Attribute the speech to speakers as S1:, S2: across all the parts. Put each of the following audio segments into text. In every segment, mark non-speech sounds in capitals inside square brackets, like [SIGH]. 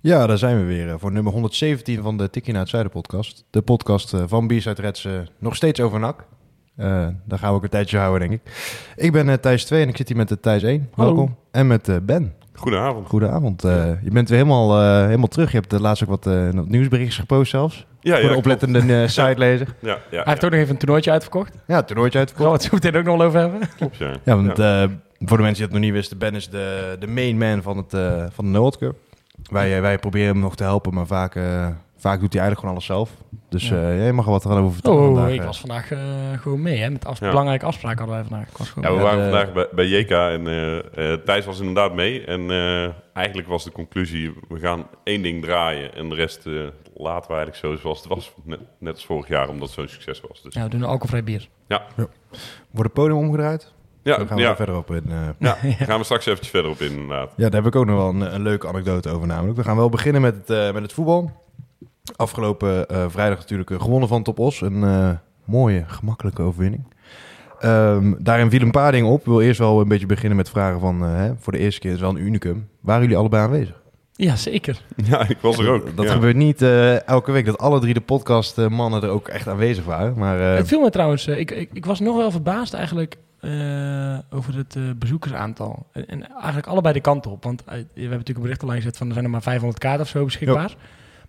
S1: Ja, daar zijn we weer eh, voor nummer 117 van de Tikkie naar het Zuiden podcast. De podcast eh, van Bierside Reds eh, nog steeds over NAC. Eh daar gaan we ook een tijdje houden, denk ik. Ik ben eh, Thijs 2 en ik zit hier met uh, Thijs 1.
S2: Hallo.
S1: Welkom. En met eh, Ben.
S3: Goedenavond.
S1: Goedenavond. Eh, je bent weer helemaal, eh, helemaal terug. Je hebt de laatst ook wat, eh, nieuwsberichtjes gepost zelfs.
S3: Ja,
S1: voor de oplettende eh, [LAUGHS] sitelezer.
S3: Ja, ja,
S4: Hij heeft ook nog even een toernooitje uitverkocht.
S1: Ja, het toernooitje
S4: Daar gaan
S1: uitverkocht.
S4: we het zo meteen ook nog wel over hebben. [LAUGHS]
S3: klopt, ja.
S1: Ja, want eh, voor de mensen die het nog niet wisten, Ben is de, de main man van, het, eh, van de World Cup. Wij, eh, wij proberen hem nog te helpen, maar vaak, eh, vaak doet hij eigenlijk gewoon alles zelf. Dus
S4: Ja.
S1: eh, jij mag er wat gaan over vertellen
S4: Oh,
S1: vandaag.
S4: ik was vandaag eh, gewoon mee. Hè, met af-
S3: Ja.
S4: belangrijke afspraken hadden wij vandaag. Ik was gewoon
S3: Ja, we
S1: Ja,
S3: waren
S1: de-
S3: vandaag bij, bij JK en eh, eh, Thijs was inderdaad mee. En eh, eigenlijk was de conclusie, we gaan één ding draaien en de rest eh, laten we eigenlijk zo zoals het was. Net, net als vorig jaar, omdat het zo'n succes was. Dus
S4: Ja, we doen een alcoholvrij bier.
S3: ja,
S1: Wordt het podium omgedraaid?
S3: Ja,
S1: Daar gaan we
S3: ja,
S1: er verder op in. eh.
S3: ja, [LAUGHS] daar gaan we straks eventjes verder op in inderdaad.
S1: Ja, daar heb ik ook nog wel een, een leuke anekdote over namelijk. We gaan wel beginnen met het, eh, met het voetbal. Afgelopen eh, vrijdag natuurlijk gewonnen van Top Os. Een eh, mooie, gemakkelijke overwinning. Ehm, daarin viel een paar dingen op. Ik wil eerst wel een beetje beginnen met vragen van... hè, voor de eerste keer is wel een unicum. Waren jullie allebei aanwezig?
S4: Ja, zeker.
S3: Ja, ik was er ook.
S1: Dat
S3: ja.
S1: gebeurt niet eh, elke week dat alle drie de podcastmannen er ook echt aanwezig waren. Maar eh,
S4: Het viel me trouwens, ik, ik, ik was nog wel verbaasd eigenlijk eh, over het eh, bezoekersaantal. En, en eigenlijk allebei de kanten op. Want eh, we hebben natuurlijk een bericht online gezet van er zijn er maar 500 kaarten of zo beschikbaar.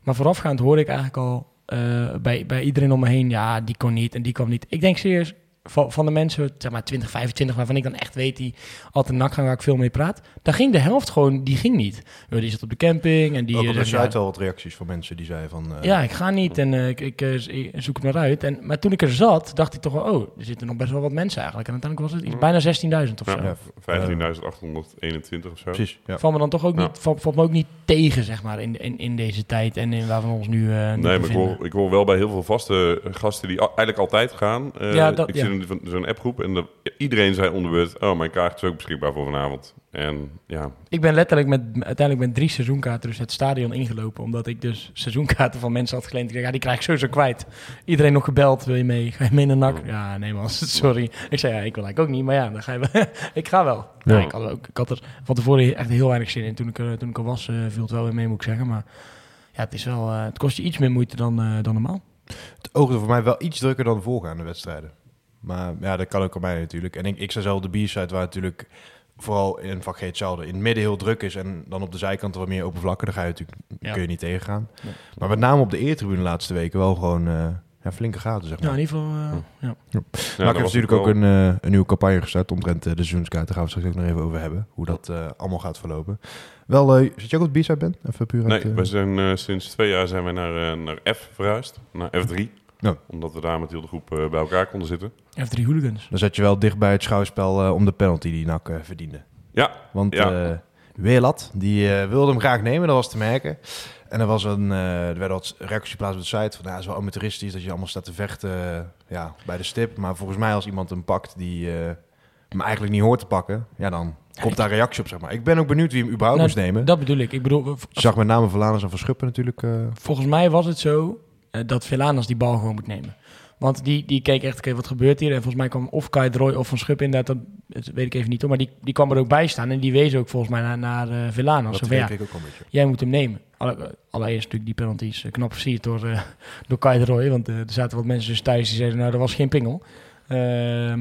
S4: Maar voorafgaand hoorde ik eigenlijk al bij, bij iedereen om me heen, ja, die kon niet en die kwam niet. Ik denk serieus, van, van de mensen, zeg maar 20, 25, waarvan ik dan echt weet die altijd nak gaan waar ik veel mee praat. Daar ging de helft gewoon, die ging niet. Ja, Die zat op de camping en die...
S1: ook
S4: eh,
S1: op de
S4: zei,
S1: site wel wat reacties van mensen die zeiden van... eh,
S4: ja, ik ga niet en eh, ik, ik, eh, zoek het maar uit. En, maar toen ik er zat, dacht ik toch wel, oh, er zitten nog best wel wat mensen eigenlijk. En uiteindelijk was het iets, bijna 16.000 of zo.
S3: Ja,
S1: Ja.
S3: 15.821 of zo.
S1: Precies, ja.
S4: Valt me dan toch ook
S3: Ja.
S4: niet, valt, valt me ook niet tegen, zeg maar, in, in, in deze tijd en in waar we ons nu, eh
S3: Nee, maar ik hoor, ik hoor wel bij heel veel vaste gasten die eigenlijk altijd gaan. Eh,
S4: Ja, dat-
S3: ik
S4: ja.
S3: In zo'n- appgroep en de- iedereen zei onder de beurt... oh, mijn kaart is ook beschikbaar voor vanavond. En ja,
S4: Ik ben letterlijk met, uiteindelijk met drie seizoenkaarten dus het stadion ingelopen. Omdat ik dus seizoenkaarten van mensen had geleend. Ik dacht, ja, die krijg ik sowieso kwijt. Iedereen nog gebeld, wil je mee? Ga je mee naar NAC? Ja, nee man, [LAUGHS] sorry. Ik zei, ja, ik wil eigenlijk ook niet. Maar ja, dan ga je wel. [LAUGHS] ik ga wel.
S1: Ja.
S4: Ja. ik, had ook, ik had er van tevoren echt heel weinig zin in. Toen ik er, toen ik er was, eh, viel het wel weer mee, moet ik zeggen. Maar ja, het, is wel, eh, het kost je iets meer moeite dan, eh, dan normaal.
S1: Het oogde voor mij wel iets drukker dan de voorgaande wedstrijden. Maar ja, dat kan ook aan mij natuurlijk. En ik, ik zei zelf de B-side waar natuurlijk vooral in vak G hetzelfde. In het midden heel druk is en dan op de zijkanten wat meer open vlakken. Daar ga je natuurlijk
S4: Ja.
S1: kun je niet tegengaan.
S4: Nee.
S1: Maar met name op de eertribune de laatste weken wel gewoon eh, ja, flinke gaten, zeg
S4: Ja,
S1: maar.
S4: in ieder geval, eh, ja.
S3: ja
S1: heeft natuurlijk ook een, eh, een nieuwe campagne gestart omtrent de seizoenskaart. Daar gaan we straks ook nog even over hebben. Hoe dat eh, allemaal gaat verlopen. Wel, zit je ook op de B-side, Ben? Even puur
S3: Nee,
S1: uit,
S3: we zijn sinds twee jaar zijn wij naar, naar F verhuisd. Naar F3.
S1: Ja.
S3: Omdat we daar met heel de groep eh, bij elkaar konden zitten.
S4: F3 hooligans.
S1: Dan zet je wel dicht bij het schouwspel eh, om de penalty die NAC eh, verdiende.
S3: Ja,
S1: Want
S3: Ja.
S1: eh Weerlat, die eh, wilde hem graag nemen, dat was te merken. En er, was een, eh, er werden wat reacties geplaatst op de site van... Ja, het is wel amateuristisch dat je allemaal staat te vechten ja, bij de stip. Maar volgens mij als iemand hem pakt die eh, hem eigenlijk niet hoort te pakken... Ja, dan komt daar reactie op, zeg maar. Ik ben ook benieuwd wie hem überhaupt
S4: Nou,
S1: moest nemen.
S4: Dat bedoel ik. Ik bedoel,
S1: Je zag met name Verlaners en Verschuppen natuurlijk. eh,
S4: Volgens mij was het zo dat Velanas die bal gewoon moet nemen. Want die, die keek echt, oké, wat gebeurt hier? En volgens mij kwam of Kai of Van Schip inderdaad, dat, dat weet ik even niet hoor. Maar die, die kwam er ook bij staan en die wees ook volgens mij naar, naar eh Velanas.
S1: dat
S4: ja,
S1: ik ook al een beetje.
S4: jij moet hem nemen. Alle- Allereerst natuurlijk die penalties eh, knap versierd door, eh, [LAUGHS] door Kai de Roy. Want eh, er zaten wat mensen dus thuis die zeiden, nou, dat was geen pingel. Ehm,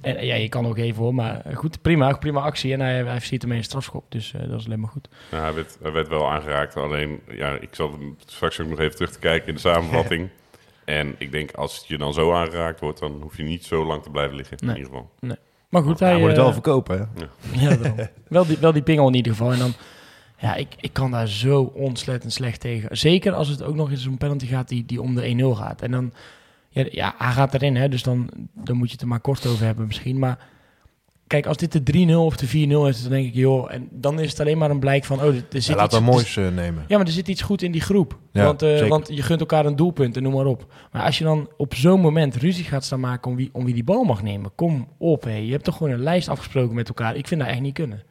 S4: en ja, je kan ook even hoor, maar goed, prima, prima actie. En hij, hij versiert ermee een strafschop, dus eh, dat is alleen maar goed.
S3: nou, hij, werd, hij werd wel aangeraakt. Alleen, ja, ik zat hem straks ook nog even terug te kijken in de samenvatting. [LAUGHS] en ik denk, als je dan zo aangeraakt wordt, dan hoef je niet zo lang te blijven liggen.
S4: Nee.
S3: In ieder geval.
S4: Maar goed,
S1: Hij
S4: hij...
S1: moet het wel
S4: eh,
S1: verkopen, hè?
S4: Ja, [LAUGHS] wel, die, wel die pingel in ieder geval. En dan, ja, ik, ik kan daar zo ontzettend slecht tegen. Zeker als het ook nog eens zo'n penalty gaat die, die om de 1-0 gaat. En dan, ja, ja, hij gaat erin, hè, dus dan, dan moet je het er maar kort over hebben misschien. Maar kijk, als dit de 3-0 of de 4-0 is, dan denk ik, joh, en dan is het alleen maar een blijk van, oh, er er zit
S1: Ja, laat
S4: iets,
S1: dan moois eh, nemen.
S4: Ja, maar er zit iets goed in die groep.
S1: Ja,
S4: want, eh, want je gunt elkaar een doelpunt en noem maar op. Maar als je dan op zo'n moment ruzie gaat staan maken om wie, om wie die bal mag nemen, kom op. Hé. Je hebt toch gewoon een lijst afgesproken met elkaar. Ik vind dat echt niet kunnen.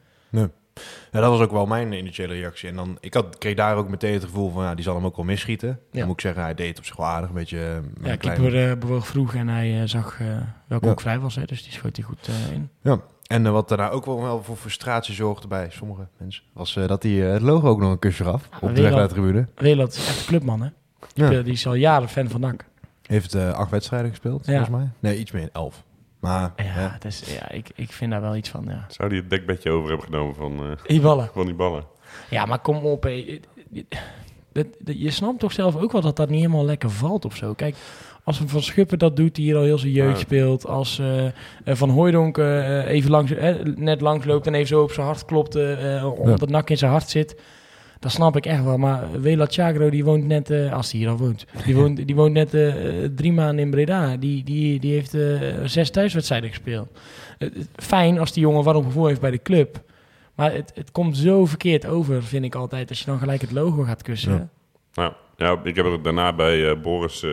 S1: Ja, dat was ook wel mijn initiële reactie. En dan, ik had, kreeg daar ook meteen het gevoel van, ja, die zal hem ook wel misschieten.
S4: Ja.
S1: Dan moet ik zeggen, hij deed het op zich wel aardig. Een beetje eh,
S4: Ja,
S1: een klein-
S4: keeper eh, bewoog vroeg en hij eh, zag eh, welke
S1: Ja.
S4: ook vrij was. Hè, dus die schoot hij goed in.
S1: Ja. En wat daarna ook wel, wel voor frustratie zorgde bij sommige mensen, was dat hij het logo ook nog een kusje gaf op de weg naar de tribune.
S4: Welat is echt een clubman, hè?
S1: Ja.
S4: Die is al jaren fan van NAC.
S1: Heeft acht wedstrijden gespeeld,
S4: Ja.
S1: volgens mij. Nee, iets meer, elf. Maar
S4: Ja,
S1: ja.
S4: het is, ja ik, ik vind daar wel iets van, ja.
S3: Zou die het dekbedje over hebben genomen van, eh,
S4: Die ballen.
S3: van die ballen?
S4: Ja, maar kom op, hé. Dat, dat- je snapt toch zelf ook wel dat dat niet helemaal lekker valt of zo. Kijk, als een Van Schuppen dat doet, die hier al heel zijn jeugd
S3: Ja.
S4: speelt. Als eh, eh, Van Hooijdonk eh, even langs, eh, net langs loopt en even zo op zijn hart klopt, eh, eh, omdat het nak in zijn hart zit. Dat snap ik echt wel. Maar Welat Chagro, die woont net, eh, als hij hier al woont, die woont, die woont net eh, drie maanden in Breda. Die, die, die heeft eh, zes thuiswedstrijden gespeeld. Fijn als die jongen warm gevoel heeft bij de club. Maar het, het komt zo verkeerd over, vind ik altijd, als je dan gelijk het logo gaat kussen.
S1: Ja.
S3: Nou, ja, ik heb er daarna bij eh, Boris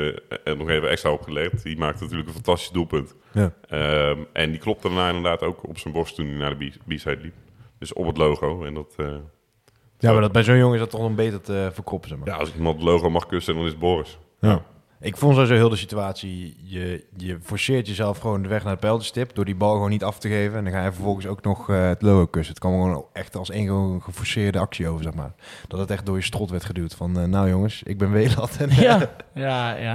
S3: nog even extra opgelegd. Die maakte natuurlijk een fantastisch doelpunt.
S1: Ja.
S3: Ehm, en die klopte daarna inderdaad ook op zijn borst toen hij naar de B- B-side liep. Dus op het logo. En dat, eh,
S1: ja, maar dat, bij zo'n jongen is dat toch nog beter te verkoppen, zeg maar.
S3: ja, als ik iemand het logo mag kussen, dan is het Boris.
S1: Ja. Ik vond sowieso heel de situatie, je, je forceert jezelf gewoon de weg naar het pijltjestip door die bal gewoon niet af te geven. En dan ga je vervolgens ook nog eh, het logo kussen. Het kwam gewoon echt als één geforceerde actie over, zeg maar. Dat het echt door je strot werd geduwd van, eh, nou jongens, ik ben Welat. En,
S4: Ja, [LAUGHS] ja, ja.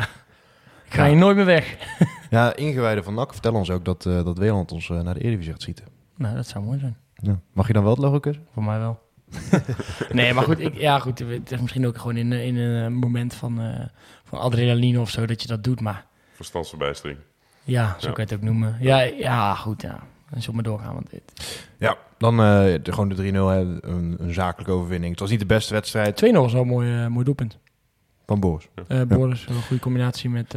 S4: Ik ga
S1: Ja.
S4: hier nooit meer weg. [LAUGHS]
S1: ja, ingewijden van NAC vertellen ons ook dat, eh dat Weland ons eh, naar de Eredivisie gaat schieten.
S4: Nou, dat zou mooi zijn.
S1: Ja. Mag je dan wel het logo kussen?
S4: Voor mij wel. [LAUGHS] nee, maar goed, ik, ja, goed, het is misschien ook gewoon in, in een moment van, eh, van adrenaline of zo dat je dat doet. Maar
S3: Verstandsverbijstering.
S4: ja, zo
S3: Ja.
S4: kan je het ook noemen. Ja, ja goed, ja. En zo maar doorgaan. Want dit... 2-0
S1: Ja, dan eh, de, gewoon de 3-0, hè, een, een zakelijke overwinning. Het was niet de beste wedstrijd
S4: was wel een mooi, eh, mooi doelpunt.
S1: van Boris.
S4: Eh Boris, een goede combinatie met...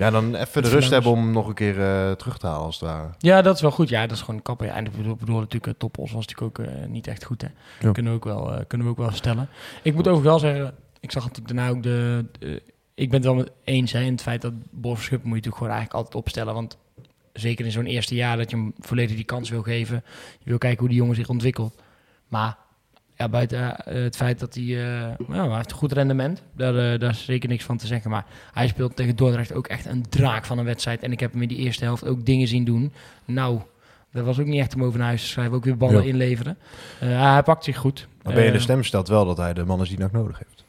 S4: eh,
S1: Ja, dan even de rust hebben om hem nog een keer eh, terug te halen, als het ware.
S4: Ja, dat is wel goed. Ja, dat is gewoon een kapper. Ja, en ik bedoel, bedoel natuurlijk, uh, Topos was natuurlijk ook eh, niet echt goed. Hè.
S1: Ja.
S4: Kunnen, we ook wel, eh, kunnen we ook wel stellen. Ik moet ook wel zeggen, ik zag natuurlijk daarna ook de... de- ik ben het wel met eens hè, in het feit dat Schuppen moet je natuurlijk gewoon eigenlijk altijd opstellen. Want zeker in zo'n eerste jaar dat je hem volledig die kans wil geven. Je wil kijken hoe die jongen zich ontwikkelt. Maar ja, buiten eh, het feit dat hij... eh, nou, hij heeft een goed rendement. Daar, eh, daar is zeker niks van te zeggen. Maar hij speelt tegen Dordrecht ook echt een draak van een wedstrijd. En ik heb hem in die eerste helft ook dingen zien doen. Nou, dat was ook niet echt om over naar huis te schrijven. Ook weer ballen
S1: Ja.
S4: inleveren. Hij pakt zich goed.
S1: Maar ben je de stem stelt wel dat hij de man is die NAC nodig heeft.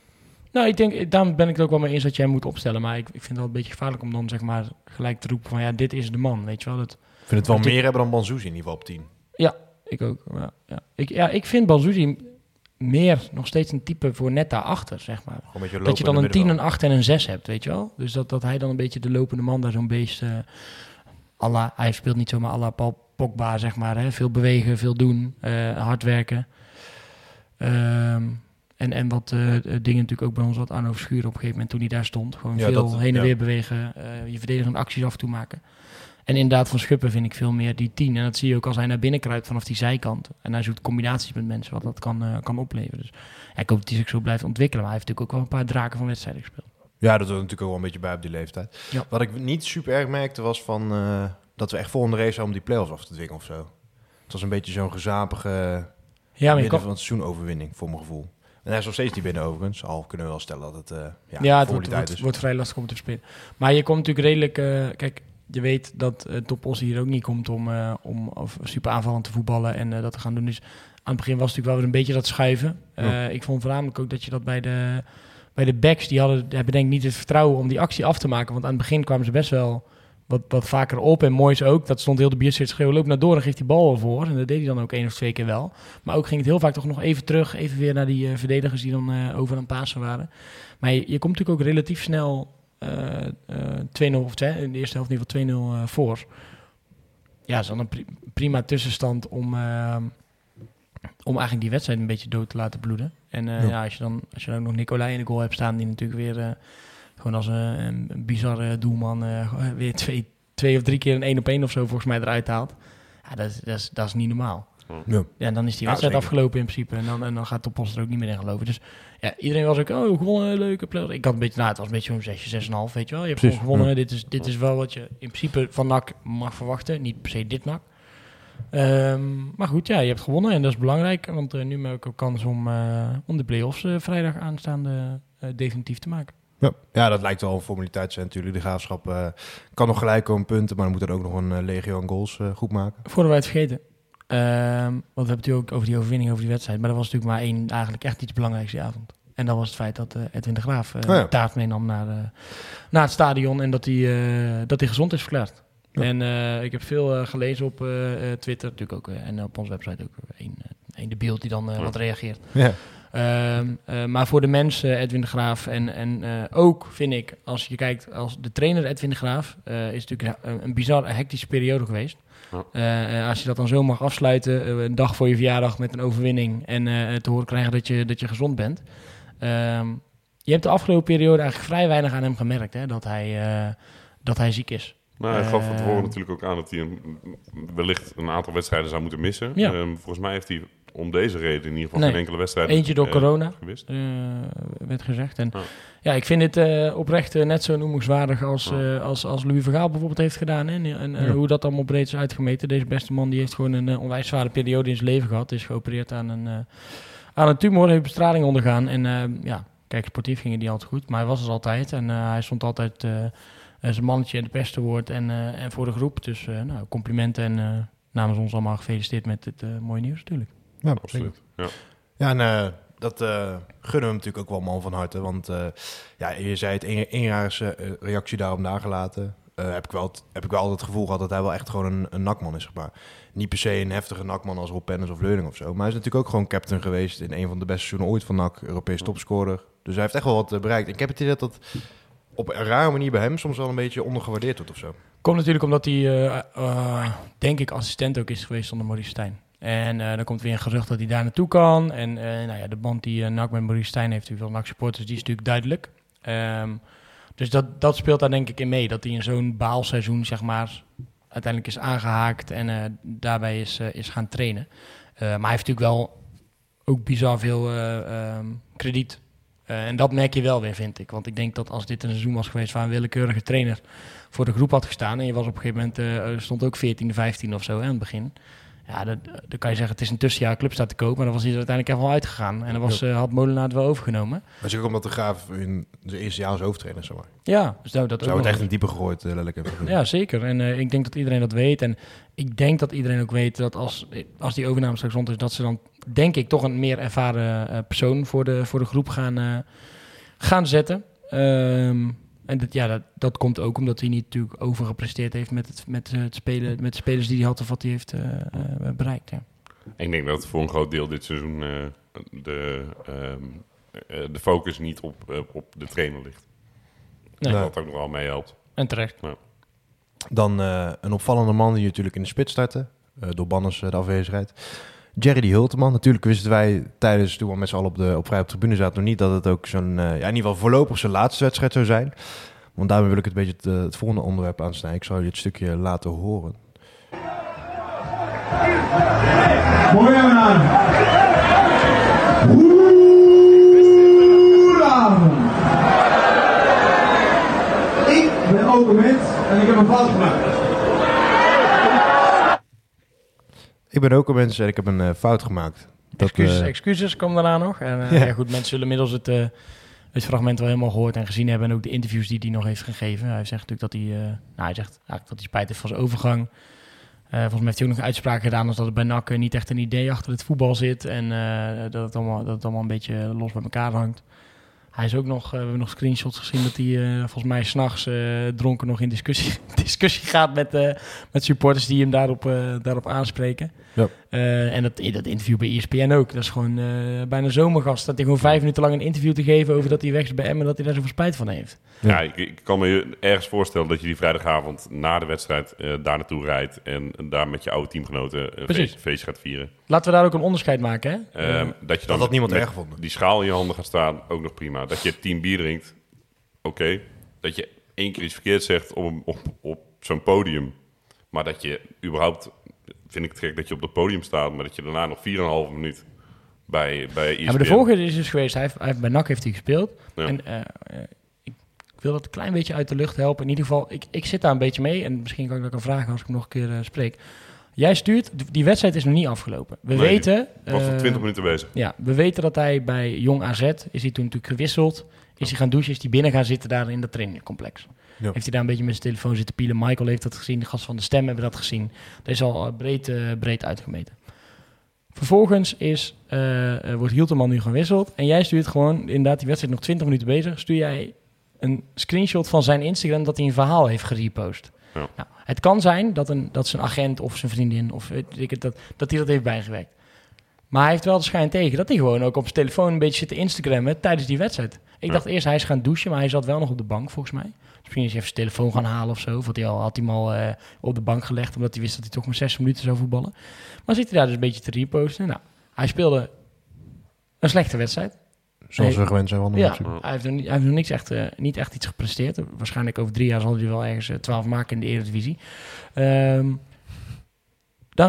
S4: nou, ik denk, daarom ben ik het ook wel mee eens dat je hem moet opstellen. Maar ik, ik vind het wel een beetje gevaarlijk om dan zeg maar gelijk te roepen van ja, dit is de man. Weet je wel, dat,
S1: Ik vind het wel meer hebben dan Banzoes in ieder geval op 10.
S4: ik ook. Ja, ja. Ik, ja, ik vind Balzuzi meer nog steeds een type voor net daarachter, zeg maar. Dat je dan een 10,
S1: en
S4: een 8 en een 6 hebt, weet je wel? Dus dat, dat hij dan een beetje de lopende man daar zo'n beest... la- hij speelt niet zomaar à la Paul Pogba, zeg maar. Hè? Veel bewegen, veel doen, eh, hard werken. Ehm, en, en wat eh, dingen natuurlijk ook bij ons wat aan overschuren op een gegeven moment toen hij daar stond. Gewoon
S1: Ja,
S4: veel
S1: dat-
S4: heen en
S1: ja.
S4: weer bewegen, je verdedigende acties af en toe maken. En inderdaad, van Schuppen vind ik veel meer die 10. En dat zie je ook als hij naar binnen kruipt vanaf die zijkant. En hij zoekt combinaties met mensen, wat dat kan, eh, kan opleveren. Dus ja, ik hoop dat hij zich zo blijft ontwikkelen. Maar hij heeft natuurlijk ook wel een paar draken van wedstrijden gespeeld.
S1: Ja, dat hoort natuurlijk ook wel een beetje bij op die leeftijd.
S4: Ja.
S1: Wat ik niet super erg merkte was van eh, dat we echt volgende race om die play-offs af te dwingen of zo. Het was een beetje zo'n gezapige
S4: Ja, maar je
S1: midden
S4: kan,
S1: van het seizoen overwinning voor mijn gevoel. En hij is nog steeds niet binnen overigens. Al kunnen we wel stellen dat het eh ja,
S4: ja, het wordt, vrij lastig om te spelen. Maar je komt natuurlijk redelijk... kijk, je weet dat uh, Topos hier ook niet komt om, eh, om of super aanvallend te voetballen en eh, dat te gaan doen. Dus aan het begin was het natuurlijk wel weer een beetje dat schuiven. Eh,
S1: Ja.
S4: Ik vond voornamelijk ook dat je dat bij de, bij de backs, die hadden, hebben denk ik niet het vertrouwen om die actie af te maken. Want aan het begin kwamen ze best wel wat, wat vaker op. En moois ook, dat stond heel de biershit schreeuwen, loop naar door en geeft die bal voor. En dat deed hij dan ook één of twee keer wel. Maar ook ging het heel vaak toch nog even terug, even weer naar die eh, verdedigers die dan eh, over aan het pasen waren. Maar je, je komt natuurlijk ook relatief snel eh, eh, 2-0 of twee, in de eerste helft in ieder geval 2-0 eh, voor. Ja, dat is dan een pri- prima tussenstand om, eh, om eigenlijk die wedstrijd een beetje dood te laten bloeden. En eh,
S1: Ja.
S4: ja. als je dan als je dan ook nog Nicolai in de goal hebt staan, die natuurlijk weer eh, gewoon als een, een bizarre doelman eh, weer twee, twee of drie keer een één op één of zo volgens mij eruit haalt. Ja, dat, is, dat, is, dat is niet normaal.
S1: Ja.
S4: Ja, en dan is die wedstrijd afgelopen in principe. En dan, en dan gaat Topos er ook niet meer in geloven. Dus ja, iedereen was ook, oh, gewonnen, leuke play. Ik had een beetje, nou, het was een beetje zo'n 6, 6,5, weet je wel. Je hebt
S1: Precies,
S4: gewoon gewonnen. Dit, is, dit is wel wat je in principe van NAC mag verwachten. Niet per se dit NAC. Ehm, maar goed, ja, je hebt gewonnen en dat is belangrijk. Want eh, nu heb ik ook kans om, eh, om de play-offs eh, vrijdag aanstaande definitief te maken.
S1: Ja. ja, dat lijkt wel een formaliteit te zijn natuurlijk. De graafschap kan nog gelijk komen punten, maar dan moet er ook nog een legio aan goals goed maken.
S4: Voordat wij het vergeten. Ehm, want we hebben het natuurlijk ook over die overwinning, over die wedstrijd. Maar er was natuurlijk maar één eigenlijk echt iets belangrijks die avond. En dat was het feit dat eh, Edwin de Graaf eh
S1: Oh ja.
S4: taart meenam naar, eh, naar het stadion. En dat hij, eh, dat hij gezond is verklaard.
S1: Ja.
S4: En eh, ik heb veel eh, gelezen op eh, eh, Twitter natuurlijk ook. eh, en op onze website ook. één eh, één de beeld die dan eh,
S3: Ja.
S4: wat reageert.
S1: Ja.
S4: Ehm, eh, maar voor de mensen, Edwin de Graaf, en, en eh, ook vind ik, als je kijkt, als de trainer Edwin de Graaf, eh, is natuurlijk een, een bizar hectische periode geweest.
S3: Ja.
S4: Eh, eh, als je dat dan zo mag afsluiten, eh, een dag voor je verjaardag met een overwinning en te horen krijgen dat je, dat je gezond bent. Ehm, je hebt de afgelopen periode eigenlijk vrij weinig aan hem gemerkt, hè, dat, hij, dat hij ziek is.
S3: Nou, hij gaf van tevoren natuurlijk ook aan dat hij een, wellicht een aantal wedstrijden zou moeten missen.
S4: Ja.
S3: Ehm, volgens mij heeft hij om deze reden in ieder geval
S4: Nee.
S3: geen enkele wedstrijd
S4: Eentje door
S3: eh,
S4: corona. werd gezegd. En.
S3: Ja,
S4: ik vind het eh, oprecht eh, net zo noemenswaardig als,
S3: Ja.
S4: eh, als, als Louis Vergaal bijvoorbeeld heeft gedaan. Hè? En, en,
S1: Ja.
S4: hoe dat allemaal breed is uitgemeten. Deze beste man die heeft gewoon een onwijs zware periode in zijn leven gehad. Is geopereerd aan een, eh, aan een tumor, heeft bestraling ondergaan. En eh, ja, kijk, sportief ging het niet altijd goed. Maar hij was er altijd. En eh, hij stond altijd zijn mannetje en de beste woord en, eh, en voor de groep. Dus eh, nou, complimenten en eh, namens ons allemaal gefeliciteerd met dit eh, mooie nieuws natuurlijk.
S1: Ja,
S3: Absoluut. Ja.
S1: Ja, en eh, dat eh, gunnen we natuurlijk ook wel man van harte. Want eh, ja, je zei het, eenjarige eh, reactie daarop nagelaten. Heb, ik wel heb ik wel altijd het gevoel gehad dat hij wel echt gewoon een, een nakman is, zeg maar. Niet per se een heftige nakman als Rob Pennis of Leuning of zo. Maar hij is natuurlijk ook gewoon captain geweest in een van de beste seizoenen ooit van NAC. Europees topscorer. Dus hij heeft echt wel wat bereikt. Ik heb het idee dat dat op een rare manier bij hem soms wel een beetje ondergewaardeerd wordt of zo.
S4: Komt natuurlijk omdat hij, denk ik, assistent ook is geweest onder Maurice Stijn. En eh, dan komt weer een gerucht dat hij daar naartoe kan. En eh, nou ja, de band die uh, met Maurice Stijn heeft, veel NAC supporters, die is natuurlijk duidelijk. Ehm, dus dat, dat speelt daar denk ik in mee. Dat hij in zo'n baalseizoen, zeg maar, uiteindelijk is aangehaakt en daarbij is, is gaan trainen. Maar hij heeft natuurlijk wel ook bizar veel eh, ehm, krediet. En dat merk je wel weer, vind ik. Want ik denk dat als dit een seizoen was geweest waar een willekeurige trainer voor de groep had gestaan. En je was op een gegeven moment, stond ook 14, 15 of zo hè, aan het begin. Ja, dat, dan kan je zeggen, het is een tussenjaar club staat te kopen. Maar dan was hij er uiteindelijk even wel uitgegaan. En dan was, uh, had Molenaar het wel overgenomen.
S1: Maar ook omdat de Graaf in zijn eerste jaar als hoofdtrainer, zeg maar.
S4: Ja, dus nou, dat
S1: Zou het echt in diepe gegooid, uh, letterlijk.
S4: Ja, zeker. En uh, ik denk dat iedereen dat weet. En ik denk dat iedereen ook weet dat als, als die overname straks rond is, dat ze dan, denk ik, toch een meer ervaren uh, persoon voor de, voor de groep gaan, uh, gaan zetten. Um, en dat, ja, dat, dat komt ook omdat hij niet natuurlijk overgepresteerd heeft met het, met het spelen, met de spelers die hij had of wat hij heeft uh, bereikt. Ja.
S3: Ik denk dat voor een groot deel dit seizoen uh, de, um, de focus niet op, op de trainer ligt. Nee. Dat ook nog wel meehelpt.
S4: En terecht.
S3: Ja.
S1: Dan uh, een opvallende man die natuurlijk in de spits startte. Uh, door Banners de afwezigheid. Jerry die Hulteman. Natuurlijk wisten wij tijdens toen we met z'n allen op, de, op vrij op de tribune zaten nog niet dat het ook zo'n, uh, ja, in ieder geval voorlopig zijn laatste wedstrijd zou zijn. Want daarmee wil ik het beetje het, het volgende onderwerp aansnijden. Ik zal je dit stukje laten horen.
S5: Aan. Goedenavond. Ik ben ook en ik heb een fout gemaakt.
S1: Ik ben ook een mens en ik heb een uh, fout gemaakt.
S4: Dat, excuses, uh, excuses komen daarna nog. En uh, [LAUGHS] ja. ja. goed, mensen zullen inmiddels het, het fragment wel helemaal gehoord en gezien hebben. En ook de interviews die hij nog heeft gegeven. Hij zegt natuurlijk dat hij, nou, hij zegt eigenlijk dat hij spijt heeft van zijn overgang. Volgens mij heeft hij ook nog uitspraken gedaan als dat het bij NAC niet echt een idee achter het voetbal zit. En dat, het allemaal, dat het allemaal een beetje los bij elkaar hangt. Hij is ook nog, uh, we hebben nog screenshots gezien dat hij uh, volgens mij s'nachts uh, dronken nog in discussie, [LAUGHS] discussie gaat met, met supporters die hem daarop, daarop aanspreken.
S1: Ja.
S4: En dat, dat interview bij ESPN ook. Dat is gewoon bijna zomergast. Dat hij gewoon vijf minuten lang een interview te geven over dat hij weg is bij Emmen en dat hij daar zoveel spijt van heeft.
S3: Ja, ik, ik, kan me ergens voorstellen dat je die vrijdagavond na de wedstrijd daar naartoe rijdt en daar met je oude teamgenoten een feest, feestje gaat vieren.
S4: Laten we daar ook een onderscheid maken, hè?
S3: Um, dat je dan
S1: dat niemand erg vond.
S3: die schaal in je handen gaat staan, ook nog prima. Dat je tien bier drinkt, oké. Okay. Dat je één keer iets verkeerd zegt op, op, op zo'n podium, maar dat je überhaupt vind ik het gek dat je op het podium staat, maar dat je daarna nog 4,5 minuut bij, bij E.
S4: Ja, maar de volgende is dus geweest, hij heeft, hij heeft, bij NAC heeft hij gespeeld.
S3: Ja.
S4: En eh, eh, ik, ik wil dat een klein beetje uit de lucht helpen. In ieder geval, ik, ik zit daar een beetje mee. En misschien kan ik dat ook een vragen als ik hem nog een keer eh, spreek. Jij stuurt, die- wedstrijd is nog niet afgelopen. We
S3: Nee,
S4: weten...
S3: was er
S4: eh,
S3: 20 minuten bezig.
S4: Ja, we weten dat hij bij Jong AZ, is hij toen natuurlijk gewisseld. Is hij gaan douchen, is hij binnen gaan zitten daar in dat trainingcomplex.
S1: Ja.
S4: Heeft hij daar een beetje met zijn telefoon zitten pielen. Michael heeft dat gezien, de gast van de stem hebben dat gezien. Dat is al eh, breed, eh, breed uitgemeten. Vervolgens is, eh, wordt Hielteman nu gewisseld. En jij stuurt gewoon, inderdaad, die wedstrijd nog 20 minuten bezig. Stuur jij een screenshot van zijn Instagram dat hij een verhaal heeft gerepost.
S3: Ja.
S4: Nou, het kan zijn dat, een, dat zijn agent of zijn vriendin of ik dat, dat hij dat heeft bijgewerkt. Maar hij heeft wel de schijn tegen dat hij gewoon ook op zijn telefoon een beetje zit te Instagrammen tijdens die wedstrijd. Ik
S3: Ja.
S4: dacht eerst hij is gaan douchen, maar hij zat wel nog op de bank volgens mij. Misschien is hij even zijn telefoon gaan halen of zo. Had hij, al, had hij hem al eh, op de bank gelegd omdat hij wist dat hij toch maar zes minuten zou voetballen. Maar zit hij daar dus een beetje te reposten. Nou, hij speelde een slechte wedstrijd.
S1: Zoals we gewend zijn van de
S4: Ja, hij heeft, nog niet, hij heeft nog niks echt, eh, niet echt iets gepresteerd. Waarschijnlijk over drie jaar zal hij wel ergens eh, 12 maken in de Eredivisie. Ehm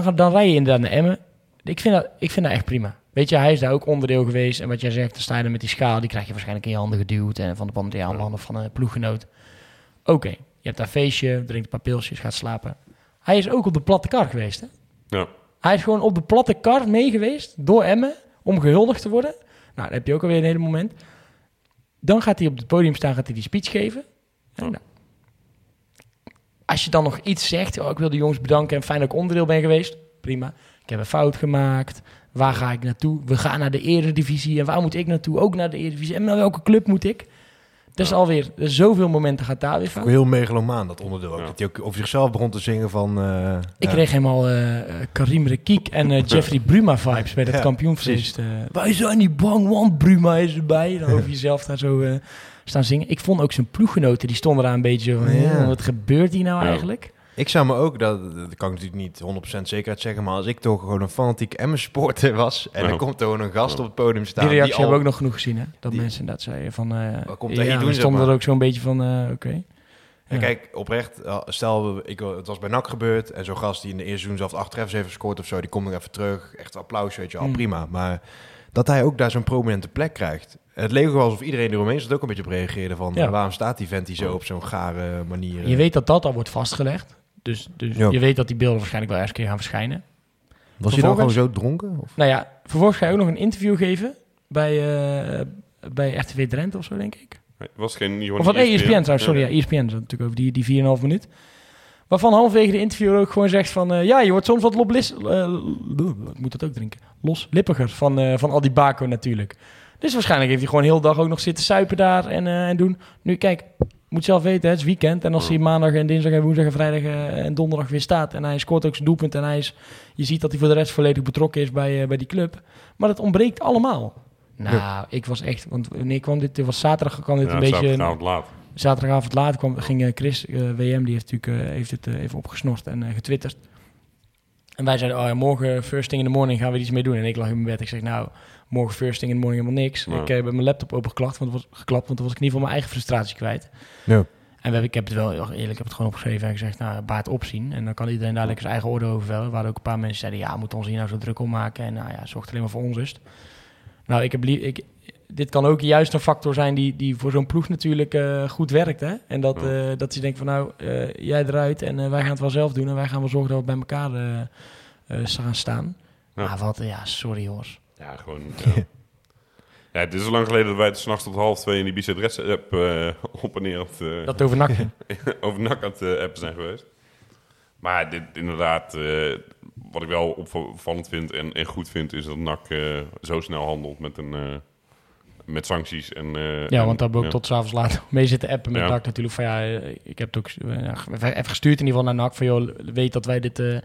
S4: dan, dan rij je inderdaad naar Emmen. Ik vind, dat, ik vind dat echt prima. Weet je, hij is daar ook onderdeel geweest. En wat jij zegt, dan sta je met die schaal. Die krijg je waarschijnlijk in je handen geduwd. En van de bandiaanman of van een ploeggenoot. Oké, je hebt daar feestje, drinkt een paar pilsjes, gaat slapen. Hij is ook op de platte kar geweest, hè?
S3: Ja.
S4: Hij is gewoon op de platte kar mee geweest door Emmen om gehuldigd te worden. Nou, dan heb je ook alweer een hele moment. Dan gaat hij op het podium staan, gaat hij die speech geven. En nou, als je dan nog iets zegt, oh, ik wil de jongens bedanken en fijn dat ik onderdeel ben geweest. Prima. Ik heb een fout gemaakt. Waar ga ik naartoe? We gaan naar de Eredivisie. En waar moet ik naartoe? Ook naar de Eredivisie. En naar welke club moet ik? Dus alweer zoveel momenten gaat daar weer
S1: Ook
S4: fout.
S1: heel megalomaan, dat onderdeel ook.
S3: Ja.
S1: Dat hij ook over zichzelf begon te zingen van... eh,
S4: Ik
S1: ja.
S4: kreeg helemaal eh, eh, Karim Rekiek en eh, Jeffrey [LAUGHS] Bruma vibes bij dat
S1: Ja,
S4: kampioenfeest. wij zijn niet bang, want Bruma is erbij. Dan over [LAUGHS] jezelf daar zo eh, staan zingen. Ik vond ook zijn ploeggenoten, die stonden daar een beetje van...
S1: Ja.
S4: "Eh, wat gebeurt hier nou
S3: Ja.
S4: eigenlijk?
S1: Ik zou me ook, dat, dat kan ik natuurlijk niet 100% zekerheid zeggen, maar als ik toch gewoon een fanatiek Emmen-sporter was en
S3: Ja.
S1: er komt er gewoon een gast op het podium staan...
S4: die reactie
S1: al-
S4: hebben we ook nog genoeg gezien, hè? Dat
S1: die-
S4: mensen dat zeiden van... eh
S1: Wat komt
S4: ja,
S1: hier doen, maar?
S4: er ook zo'n beetje van, eh, oké. Ja.
S1: kijk, oprecht, eh, stel, we- ik, het was bij NAC gebeurd en zo'n gast die in de eerste seizoen zelf acht treffers heeft gescoord of zo, die komt nog even terug. Echt applaus, weet je al,
S4: Mm.
S1: prima. Maar dat hij ook daar zo'n prominente plek krijgt. Het leek ook wel alsof iedereen eromheen zat ook een beetje op reageerde van,
S4: Ja.
S1: waarom staat die vent hier zo op zo'n gare manier?
S4: Je weet dat dat al wordt vastgelegd. Dus, dus
S1: Ja.
S4: je weet dat die beelden waarschijnlijk wel ergens een keer gaan verschijnen.
S1: was hij dan gewoon zo dronken? Of?
S4: Nou ja, vervolgens ga je ook nog een interview geven bij, eh, bij RTV Drenthe of zo, denk ik.
S3: Was geen Johan
S4: Of wat ESPN trouwens, sorry, ja, ESPN is natuurlijk over die, die 4,5 minuut. Waarvan halverwege de interview ook gewoon zegt van... eh, ja, je wordt soms wat loblis... eh, ik moet dat ook drinken. Loslippiger van, eh, van al die bako natuurlijk. Dus waarschijnlijk heeft hij gewoon heel de dag ook nog zitten suipen daar en, eh, en doen. Nu, kijk, moet zelf weten, hè, het is weekend. En als hij maandag en dinsdag en woensdag en vrijdag eh, en donderdag weer staat... en hij scoort ook zijn doelpunt en hij is... Je ziet dat hij voor de rest volledig betrokken is bij, eh, bij die club. Maar dat ontbreekt allemaal. Nou, ik was echt... Want wanneer kwam dit? Dit was zaterdag kwam dit
S3: Ja,
S4: een beetje...
S3: zaterdagavond laat.
S4: Zaterdagavond laat kwam, ging eh, Chris WM, die heeft, natuurlijk, heeft het even opgesnort en getwitterd. En wij zeiden, oh ja, morgen first thing in the morning gaan we iets mee doen. En ik lag in mijn bed. Ik zeg, nou, morgen first thing in the morning helemaal niks.
S3: Ja.
S4: Ik heb mijn laptop opengeklapt, want, het was, geklapt, want toen was ik in ieder geval mijn eigen frustratie kwijt.
S1: Ja.
S4: En we ik heb het wel, heel eerlijk, ik heb het gewoon opgeschreven en gezegd, nou, baard opzien. En dan kan iedereen daar lekker zijn eigen orde over vellen. Waar ook een paar mensen zeiden, ja, moeten ons hier nou zo druk om maken? En nou ja, zorgt alleen maar voor onrust. Nou, ik heb ik, dit kan ook juist een factor zijn die, die voor zo'n ploeg natuurlijk eh, goed werkt. Hè? En dat, eh, dat ze denken van nou, eh, jij eruit en eh, wij gaan het wel zelf doen. En wij gaan wel zorgen dat we bij elkaar eh eh, gaan staan.
S3: Ja.
S4: Maar wat, ja, sorry jongens.
S3: Ja, gewoon... Ja. [LAUGHS] ja, het is al lang geleden dat wij s'nachts tot half twee in die BZ Reds app eh, [LAUGHS] op en neer aan het, eh,
S4: Dat over NAC. [LAUGHS]
S3: over NAC het eh, appen zijn geweest. Maar dit inderdaad, eh, wat ik wel opvallend vind en, en goed vind, is dat NAC eh, zo snel handelt met, een, eh, met sancties. En, eh,
S4: Ja,
S3: en-
S4: want daar hebben we ook
S3: ja.
S4: tot s'avonds laat mee zitten appen met
S3: Ja.
S4: NAC natuurlijk. Van ja, ik heb het ook ja, even gestuurd in ieder geval naar NAC. Van joh, weet dat wij dit, eh,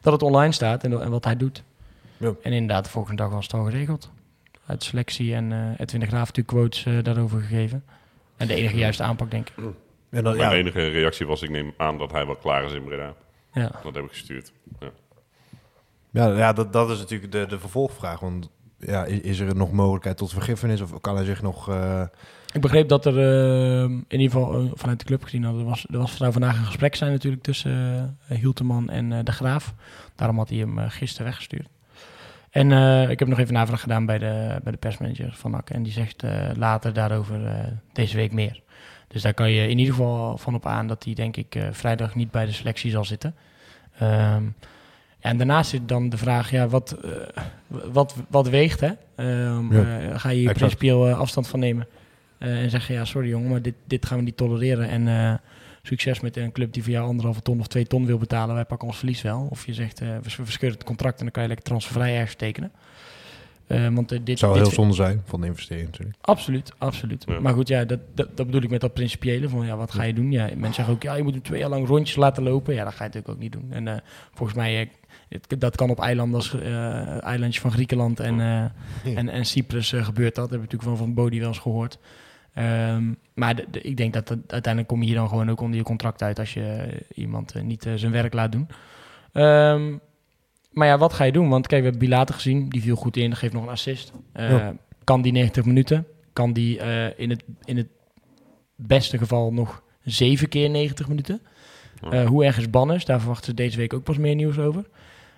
S4: dat het online staat en, en wat hij doet.
S1: Ja.
S4: En inderdaad, de volgende dag was het al geregeld. Uit selectie en eh Edwin de Graaf natuurlijk quotes eh, daarover gegeven. En de enige juiste aanpak, denk ik.
S1: En dan,
S3: Mijn
S1: ja,
S3: enige reactie was, ik neem aan dat hij wel klaar is in Breda.
S4: Ja.
S3: Dat heb ik gestuurd. Ja.
S1: Ja, ja dat, dat is natuurlijk de, de vervolgvraag. Want ja, is, is er nog mogelijkheid tot vergiffenis? Of kan hij zich nog... eh,
S4: Ik begreep dat er in ieder geval vanuit de club gezien hadden, er was, er was vandaag een gesprek zijn natuurlijk tussen Hielteman en eh, De Graaf. Daarom had hij hem gisteren weggestuurd. En eh, ik heb nog even navraag gedaan bij de, bij de persmanager van NAC. En die zegt eh, later daarover eh, deze week meer. Dus daar kan je in ieder geval van op aan dat hij denk ik vrijdag niet bij de selectie zal zitten. Ehm, en daarnaast zit dan de vraag, ja, wat, wat, wat weegt hè? Ehm,
S1: Ja,
S4: eh, ga je hier principieel afstand van nemen? En zeggen, ja, sorry jongen, maar dit, dit gaan we niet tolereren. En succes met een club die voor jou anderhalve ton of twee ton wil betalen. Wij pakken ons verlies wel. Of je zegt, eh, we verscheuren het contract en dan kan je lekker transfervrij ergens tekenen. Eh, want eh, dit,
S1: zou
S4: dit
S1: heel zonde zijn van de investering natuurlijk.
S4: Absoluut, absoluut.
S3: Ja.
S4: Maar goed, ja, dat, dat, dat bedoel ik met dat principiële. Van ja, wat ga je doen? Ja, mensen zeggen ook, ja, je moet hem twee jaar lang rondjes laten lopen. Ja, dat ga je natuurlijk ook niet doen. En eh, volgens mij, het- dat kan op eilanden als eh eilandjes van Griekenland en, eh, en, en Cyprus gebeurt dat. Dat heb ik natuurlijk wel van Bodie wel eens gehoord. Ehm, maar de- de- ik denk dat, dat uiteindelijk kom je hier dan gewoon ook onder je contract uit als je eh, iemand eh, niet eh, zijn werk laat doen. Ehm, maar ja, wat ga je doen? Want kijk, we hebben Bilater gezien, die viel goed in, geeft nog een assist.
S1: Ja.
S4: Kan die 90 minuten? Kan die in, het, in het beste geval nog zeven keer 90 minuten? Eh, hoe erg is Banners? Daar verwachten ze deze week ook pas meer nieuws over.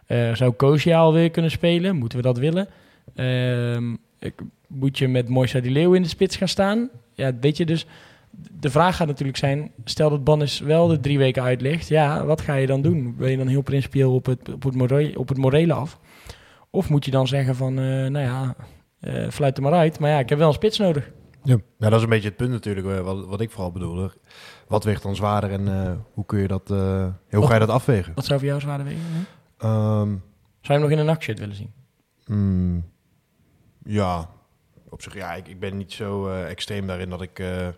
S4: Eh, zou Koosja alweer kunnen spelen? Moeten we dat willen? Ehm, ik, moet je met Moisa die Leeuw in de spits gaan staan? Ja, weet je, dus de vraag gaat natuurlijk zijn... stel dat Banners wel de drie weken uit ligt... ja, wat ga je dan doen? Ben je dan heel principieel op het, op het, more, op het morele af? Of moet je dan zeggen van, eh, nou ja, eh, fluit er maar uit. Maar ja, ik heb wel een spits nodig.
S1: Ja. ja, dat is een beetje het punt natuurlijk, eh, wat, wat ik vooral bedoelde. Wat weegt dan zwaarder en hoe kun je dat, hoe ga je dat afwegen?
S4: Wat zou voor jou zwaarder wegen?
S1: Ehm,
S4: Zou je hem nog in een nachtshirt willen zien?
S1: mm, ja, op zich, ja, ik, ik ben niet zo eh, extreem daarin dat ik... eh,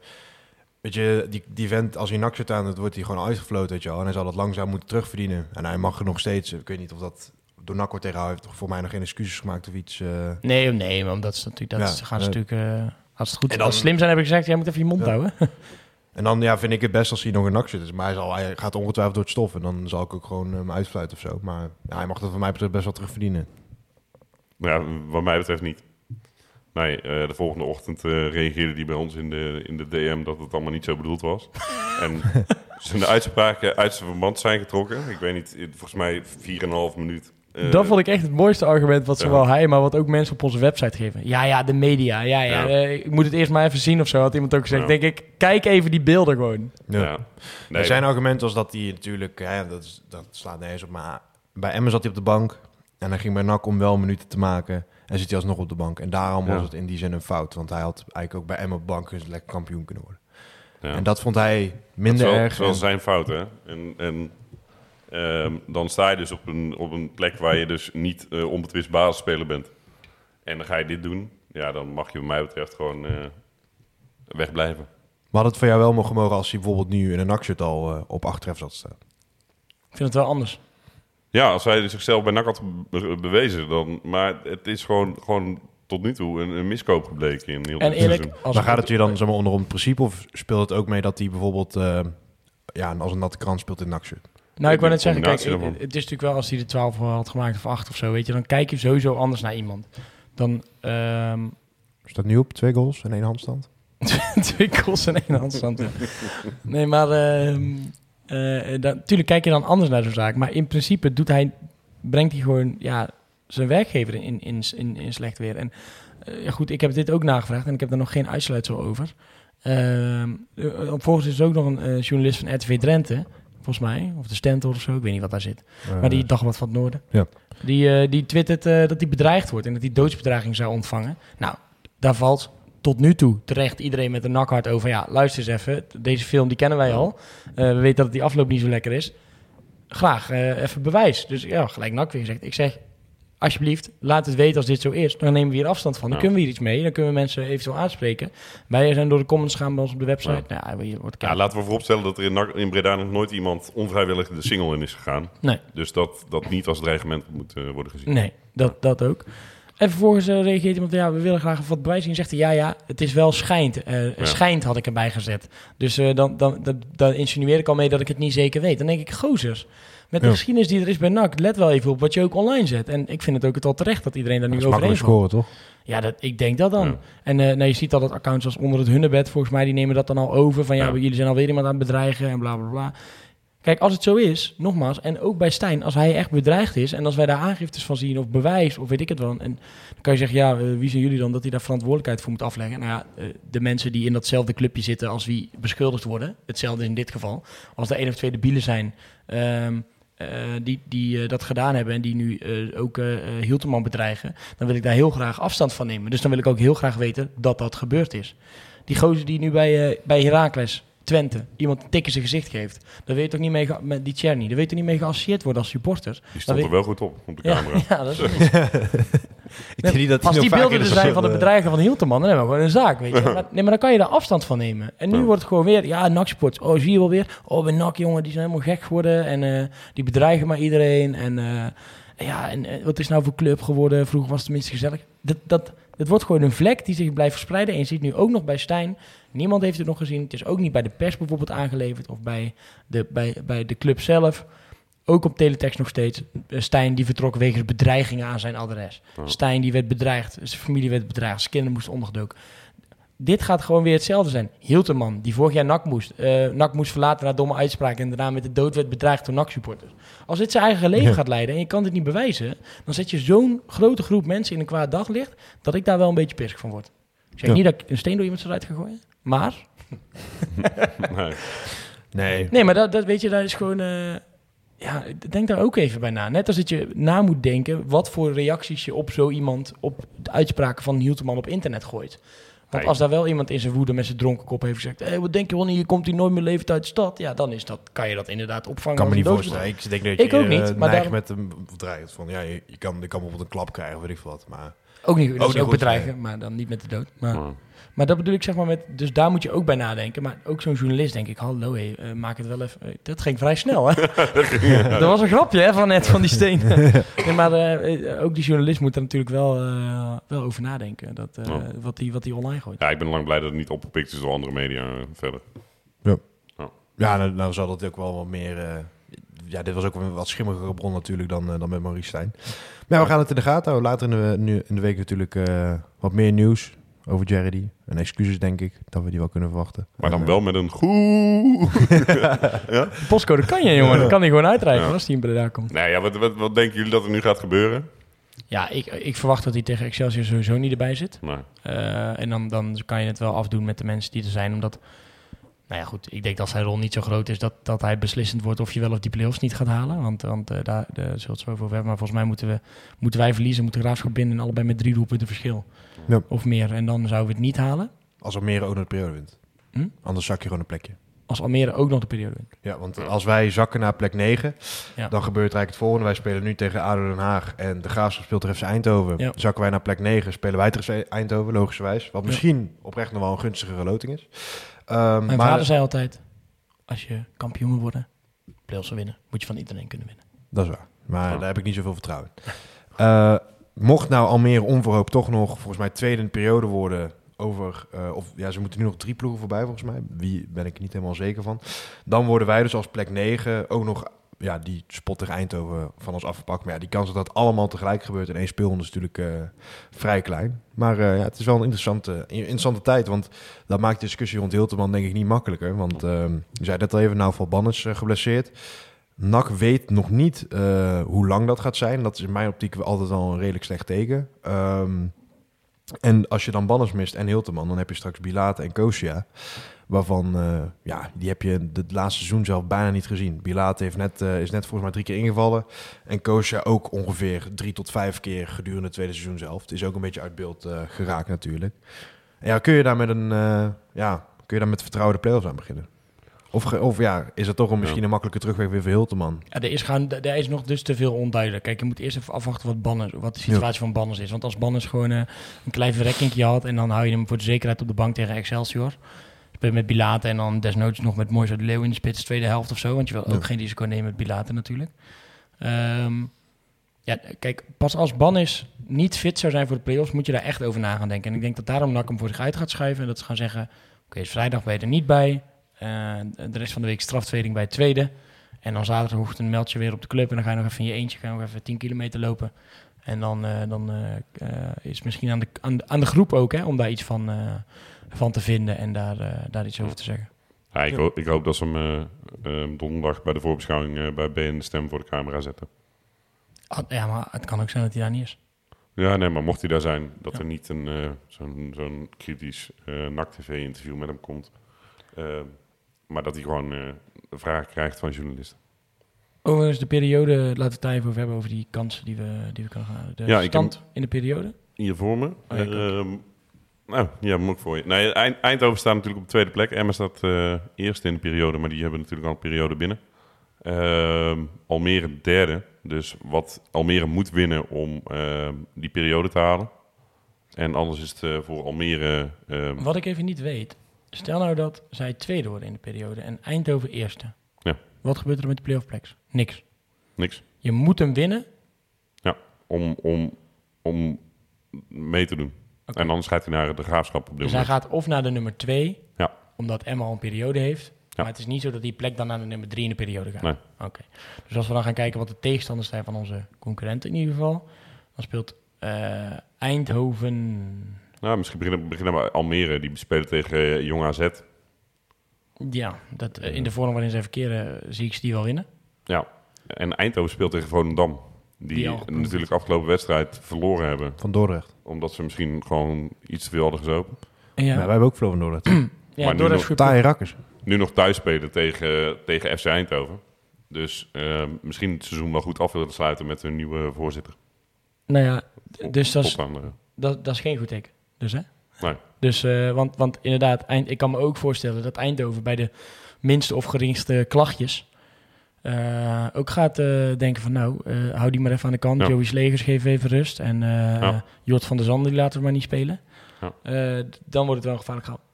S1: weet je, die, die vent, als hij naksert aan, het wordt hij gewoon uitgefloten, weet je wel. En hij zal dat langzaam moeten terugverdienen. En hij mag er nog steeds, ik weet niet of dat door NAC wordt tegenhouden, heeft toch voor mij nog geen excuses gemaakt of iets. eh.
S4: Nee, nee, maar dat is natuurlijk, dat
S1: Ja,
S4: gaan ze natuurlijk, eh, als het goed
S1: en dan-
S4: als slim zijn, heb ik gezegd, jij moet even je mond
S1: Ja.
S4: houden. [LAUGHS]
S1: En dan ja, vind ik het best als hij nog een naksert is. Maar hij, zal, hij gaat ongetwijfeld door het stof. En dan zal ik ook gewoon hem uitfluiten of zo. Maar ja, hij mag dat van mij betreft best wel terugverdienen.
S3: Ja, wat mij betreft niet. Nee, eh, de volgende ochtend eh, reageerde hij bij ons in de, in de DM dat het allemaal niet zo bedoeld was. en zijn uitspraken uit zijn verband zijn getrokken. Ik weet niet, volgens mij 4,5 minuut. Eh,
S4: dat vond ik echt het mooiste argument wat
S3: ja.
S4: zowel hij, maar wat ook mensen op onze website geven. Ja, ja, de media, ja, ja.
S3: Ja.
S4: ik moet het eerst maar even zien of zo, had iemand ook gezegd.
S3: Ja.
S4: Denk ik, kijk even die beelden gewoon.
S3: Ja. Nee,
S1: Er zijn argumenten als dat hij natuurlijk... Hè, dat, is, dat slaat nergens op. Maar bij Emmen zat hij op de bank. En hij ging bij NAC om wel minuten te maken. En zit hij alsnog op de bank. En daarom
S3: Ja.
S1: was het in die zin een fout. Want hij had eigenlijk ook bij op de bank... lekker kampioen kunnen worden.
S3: ja.
S1: En dat vond hij
S3: Dat
S1: minder
S3: wel,
S1: erg.
S3: dat is wel
S1: En-
S3: zijn fout, hè? En, en ehm, dan sta je dus op een, op een plek waar je dus niet eh onbetwist basisspeler bent. En dan ga je dit doen. Ja, dan mag je wat mij betreft gewoon eh, wegblijven.
S1: Maar had het voor jou wel mogen mogen als hij bijvoorbeeld nu in een nakshirt al eh, op achteraf zat te staan?
S4: Ik vind het wel anders.
S3: Ja, als hij zichzelf bij NAC had be- bewezen, dan... Maar het is gewoon, gewoon tot nu toe een, een miskoop gebleken in heel
S4: En eerlijk,
S3: seizoen.
S4: als
S1: Maar gaat het je dan zeg maar, onder een principe of speelt het ook mee dat hij bijvoorbeeld eh, ja, als een natte krant speelt in nakshirt?
S4: Nou, ik wou net zeggen, kijk, het, het is natuurlijk wel als hij de 12 had gemaakt of 8 of zo, weet je, dan kijk je sowieso anders naar iemand. Dan ehm,
S1: Staat nu op twee goals en één handstand. [LAUGHS]
S4: twee goals en één handstand. Nee, maar ehm eh, dan- tuurlijk kijk je dan anders naar zo'n zaak. Maar in principe doet hij, brengt hij gewoon ja, zijn werkgever in, in, in, in slecht weer. En eh, ja, goed, ik heb dit ook nagevraagd en ik heb daar nog geen uitsluitsel over. Ehm eh, volgens is er ook nog een eh, journalist van RTV Drenthe, volgens mij, of de Stentor of zo, ik weet niet wat daar zit. Maar die Dagblad van het Noorden.
S1: Ja.
S4: Die, eh, die twittert eh, dat hij bedreigd wordt en dat hij doodsbedreiging zou ontvangen. Nou, daar valt tot nu toe terecht iedereen met een nakhart over. Ja, luister eens even. Deze film die kennen wij al. Eh, we weten dat het die afloop niet zo lekker is. Graag eh, even bewijs. Dus ja, gelijk nak weer gezegd. Ik zeg, alsjeblieft, laat het weten als dit zo is. Dan nemen we hier afstand van. Dan
S3: Ja.
S4: kunnen we hier iets mee. Dan kunnen we mensen eventueel aanspreken. Wij zijn door de comments gaan bij ons op de website. Nou, hier wordt
S3: Ja, laten we vooropstellen dat er in, in Breda nog nooit iemand onvrijwillig de single in is gegaan.
S4: Nee.
S3: Dus dat dat niet als dreigement moet eh, worden gezien.
S4: Nee, dat, dat ook. En vervolgens eh, reageert iemand, ja, we willen graag wat bewijs zien. Zegt hij, ja, ja, het is wel schijnt. Eh, Schijnt had ik erbij gezet. Dus eh, dan, dan, dan, dan insinueer ik al mee dat ik het niet zeker weet. Dan denk ik, gozers, met de
S1: Ja.
S4: geschiedenis die er is bij NAC, let wel even op wat je ook online zet. En ik vind het ook het wel terecht dat iedereen daar nu
S1: makkelijk
S4: valt.
S1: scoren, toch?
S4: Ja, dat, ik denk dat dan.
S3: Ja.
S4: En nou, je ziet al dat accounts als onder het hunnebed, volgens mij, die nemen dat dan al over. Van ja,
S3: Ja.
S4: jullie zijn alweer iemand aan het bedreigen en bla bla bla. Kijk, als het zo is, nogmaals, en ook bij Stijn, als hij echt bedreigd is en als wij daar aangiftes van zien of bewijs of weet ik het wel, en dan kan je zeggen, ja, eh, wie zijn jullie dan dat hij daar verantwoordelijkheid voor moet afleggen? Nou ja, eh, de mensen die in datzelfde clubje zitten als wie beschuldigd worden, hetzelfde in dit geval. Als er één of twee debielen zijn ehm, eh, die, die dat gedaan hebben en die nu ook Hilterman bedreigen, dan wil ik daar heel graag afstand van nemen. Dus dan wil ik ook heel graag weten dat dat gebeurd is. Die gozer die nu bij, bij Heracles, Twente, iemand een tik in zijn gezicht geeft, daar weet je toch niet mee, met die Cherny, daar weet je toch niet mee geassocieerd worden als supporters.
S3: Die stond
S4: weet-
S3: er wel goed op, op de
S4: Ja,
S3: camera. [LAUGHS]
S4: ja, dat is [LAUGHS]
S1: Ik denk niet dat
S4: als die beelden er
S1: de
S4: zijn van de bedreigen van Hilterman, dan hebben we gewoon een zaak, weet je. [LAUGHS] Maar, nee, maar dan kan je daar afstand van nemen. En nu
S3: Ja.
S4: wordt het gewoon weer, ja, NAC-sport. Oh, zie je wel weer? Oh, bij NAC, jongen, die zijn helemaal gek geworden. En eh, die bedreigen maar iedereen. En eh, ja, en eh, wat is nou voor club geworden? Vroeger was het tenminste gezellig. Dat, dat, het wordt gewoon een vlek die zich blijft verspreiden. En je ziet nu ook nog bij Stijn. Niemand heeft het nog gezien. Het is ook niet bij de pers bijvoorbeeld aangeleverd. Of bij de, bij, bij de club zelf. Ook op teletext nog steeds. Eh, Stijn die vertrok wegens bedreigingen aan zijn adres.
S3: Ja.
S4: Stijn die werd bedreigd. Zijn familie werd bedreigd. Zijn kinderen moesten ondergedoken. Dit gaat gewoon weer hetzelfde zijn. Hilterman, die vorig jaar NAC moest. eh NAC moest verlaten na domme uitspraak. En daarna met de dood werd bedreigd door NAC-supporters. Als dit zijn eigen leven
S1: Ja.
S4: gaat leiden en je kan dit niet bewijzen... dan zet je zo'n grote groep mensen in een kwaad daglicht... dat ik daar wel een beetje pissig van word. Ik zeg
S1: Ja.
S4: niet dat ik een steen door iemand eruit ga gooien. Maar,
S3: Nee.
S1: Nee.
S4: nee, maar dat, dat weet je, dat is gewoon... eh, ja, denk daar ook even bij na. Net als dat je na moet denken... wat voor reacties je op zo iemand... op de uitspraken van Hielteman op internet gooit. Want als daar wel iemand in zijn woede met zijn dronken kop heeft gezegd... Hey, wat denk je wanneer je komt hier nooit meer levend uit de stad? Ja, dan is dat, kan je dat inderdaad opvangen.
S1: kan me niet voorstellen. Ik denk dat je
S4: Ik ook niet,
S1: eh,
S4: maar
S1: neigt
S4: daarom-
S1: met een bedreigd van ja, je, je kan, je kan bijvoorbeeld een klap krijgen, weet ik wat. Maar
S4: Ook niet, dat
S1: Ook
S4: is
S1: niet
S4: ook
S1: goed,
S4: bedreigen, maar dan niet met de dood. Maar,
S3: Maar-
S4: maar dat bedoel ik zeg maar met... Dus daar moet je ook bij nadenken. Maar ook zo'n journalist denk ik... Hallo, hé, eh, maak het wel even... eh, dat ging vrij snel, hè? [LAUGHS] [LAUGHS] dat was een grapje, hè, van net van die steen. [LAUGHS] nee, maar eh, ook die journalist moet er natuurlijk wel, eh, wel over nadenken. Dat, eh,
S3: Ja.
S4: wat hij wat die online gooit.
S3: Ja, ik ben lang blij dat het niet opgepikt is door andere media verder.
S1: ja, nou, nou zal dat ook wel wat meer. eh, ja, dit was ook een wat schimmigere bron natuurlijk dan, dan met Maurice Stijn. Maar ja, we gaan het in de gaten houden. Later in de, nu, in de week natuurlijk eh, wat meer nieuws over Jerry. En excuses denk ik dat we die wel kunnen verwachten.
S3: Maar dan
S1: En,
S3: wel met een goed... [LAUGHS]
S4: De postcode kan je, jongen. Dat kan hij gewoon uitreiken
S3: Ja.
S4: als hij in Breda komt.
S3: Nee, ja, wat, wat, wat denken jullie dat er nu gaat gebeuren?
S4: Ja, ik, ik verwacht dat hij tegen Excelsior sowieso niet erbij zit.
S3: Nou,
S4: Eh, en dan, dan kan je het wel afdoen met de mensen die er zijn. Omdat, nou ja goed, ik denk dat zijn rol niet zo groot is dat, dat hij beslissend wordt of je wel of die play-offs niet gaat halen. Want, want eh, daar, daar we het zo over hebben. Maar volgens mij moeten, we, moeten wij verliezen, moeten Graafschap binnen en allebei met drie doelpunten verschil.
S1: Ja.
S4: Of meer. En dan zouden we het niet halen.
S1: Als Almere ook nog de periode wint.
S4: Hm?
S1: Anders zak je gewoon een plekje.
S4: Als Almere ook nog de periode wint.
S1: Ja, want als wij zakken naar plek 9,
S4: Ja.
S1: dan gebeurt eigenlijk het volgende. Wij spelen nu tegen ADO Den Haag en de Graafschap speelt FC Eindhoven.
S4: Ja.
S1: Zakken wij naar plek 9, spelen wij tegen Eindhoven, logischerwijs. Wat
S4: Ja.
S1: misschien oprecht nog wel een gunstige loting is. Ehm,
S4: Mijn
S1: maar
S4: vader zei altijd, als je kampioen wil worden, play-offs wil winnen, moet je van iedereen kunnen winnen.
S1: Dat is waar. Maar
S3: Ja.
S1: daar heb ik niet zoveel vertrouwen in. [LAUGHS] Eh, mocht nou Almere onverhoopt toch nog, volgens mij, tweede periode worden over... eh, of ja, ze moeten nu nog drie ploegen voorbij, volgens mij. Wie ben ik niet helemaal zeker van. Dan worden wij dus als plek 9 ook nog... Ja, die spot tegen Eindhoven van ons afgepakt. Maar ja, die kans dat dat allemaal tegelijk gebeurt in één speelronde is natuurlijk eh, vrij klein. Maar eh, ja, het is wel een interessante, interessante tijd. Want dat maakt de discussie rond Hilterman denk ik niet makkelijker. Want ehm je zei net al even, nou eh, geblesseerd. NAC weet nog niet eh, hoe lang dat gaat zijn. Dat is in mijn optiek altijd al een redelijk slecht teken. Ehm, en als je dan Banners mist en Hilterman, dan heb je straks Bilate en Kosia. Waarvan, eh, ja, die heb je het laatste seizoen zelf bijna niet gezien. Bilate heeft net, eh, is net volgens mij drie keer ingevallen. En Kosia ook ongeveer drie tot vijf keer gedurende het tweede seizoen zelf. Het is ook een beetje uit beeld geraakt natuurlijk. En ja, kun je daar met een, ja, kun je daar met vertrouwde play-offs aan beginnen? Of, of ja, is het toch een, misschien een makkelijke terugweg weer voor Hilterman?
S4: Ja, er is, gewoon, er is nog dus te veel onduidelijk. Kijk, je moet eerst even afwachten wat, Banners, wat de situatie van Banners is. Want als Banners gewoon eh, een klein verrekkingje had... en dan hou je hem voor de zekerheid op de bank tegen Excelsior... speel je met Bilate en dan desnoods nog met Moise de Leeuw in de spits... tweede helft of zo, want je wil ook
S1: Ja.
S4: geen risico nemen met Bilate natuurlijk. Ehm, ja, kijk, pas als Bannis niet fit zou zijn voor de play-offs, moet je daar echt over na gaan denken. En ik denk dat daarom NAC hem voor zich uit gaat schuiven. En dat ze gaan zeggen, oké, is vrijdag ben je er niet bij. Eh, de rest van de week straftraining bij het tweede. En dan zaterdagochtend meld je weer op de club. En dan ga je nog even in je eentje ga je nog even 10 kilometer lopen. En dan, eh, dan eh, is het misschien aan de, aan, de, aan de groep ook hè, om daar iets van, van te vinden en daar, daar iets over te zeggen.
S3: Ja, ik, hoop, ik hoop dat ze hem donderdag bij de voorbeschouwing bij BN de Stem voor de camera zetten.
S4: Ah, Ja, maar het kan ook zijn dat hij daar niet is.
S3: Ja, nee, maar mocht hij daar zijn, dat
S4: Ja.
S3: er niet een, zo'n, zo'n kritisch NAC-TV-interview met hem komt. Maar dat hij gewoon eh vragen krijgt van journalisten.
S4: Overigens, de periode, laten we het daar even over hebben, over die kansen die we, die we kunnen gaan. De
S3: Ja,
S4: stand in de periode.
S3: Hier voor me.
S4: Oh, ja.
S3: Ehm, nou, ja, moet ik voor je. Nee, Eind- Eindhoven staat natuurlijk op de tweede plek. Emma staat eh eerst in de periode, maar die hebben natuurlijk al een periode binnen. Ehm, Almere derde. Dus wat Almere moet winnen om ehm, die periode te halen. En anders is het eh, voor Almere
S4: Wat ik even niet weet, stel nou dat zij tweede worden in de periode en Eindhoven eerste.
S3: Ja.
S4: Wat gebeurt er met de playoff pleks? Niks.
S3: niks.
S4: Je moet hem winnen.
S3: Om, om, om mee te doen. En anders gaat hij naar de graafschap op dit
S4: Dus hij gaat of naar de nummer twee,
S3: Ja.
S4: omdat Emma al een periode heeft. Maar het is niet zo dat die plek dan naar de nummer drie in de periode gaat.
S3: Nee.
S4: Oké. Dus als we dan gaan kijken wat de tegenstanders zijn van onze concurrenten in ieder geval, dan speelt eh, Eindhoven.
S3: Nou, misschien beginnen, beginnen we bij Almere. Die spelen tegen eh, Jong AZ.
S4: Ja, dat, eh, in de vorm waarin zij verkeren zie ik ze die wel winnen.
S3: Ja, en Eindhoven speelt tegen Volendam. Die,
S4: Die
S3: natuurlijk afgelopen wedstrijd verloren hebben.
S1: Van Dordrecht.
S3: Omdat ze misschien gewoon iets te veel hadden gezopen.
S4: Ja,
S1: Ja, wij hebben ook verloren van Dordrecht.
S4: ja
S3: maar nu
S4: door
S3: nog-
S1: rakkers.
S3: Nu nog thuis spelen tegen, tegen FC Eindhoven. Dus eh, misschien het seizoen wel goed af willen sluiten met hun nieuwe voorzitter.
S4: Nou ja, dus dat is, dat, dat is geen goed teken. Dus hè?
S3: Nee.
S4: Dus, eh, want, want inderdaad, eind, ik kan me ook voorstellen dat Eindhoven bij de minste of geringste klachtjes eh, ook gaat eh, denken van nou, eh, hou die maar even aan de kant.
S3: Ja.
S4: Joey Slegers geef even rust. En eh
S3: Ja.
S4: Jort van der Zanden, die laten we maar niet spelen.
S3: Ja.
S4: Eh, dan wordt het wel een gevaarlijk gehaald.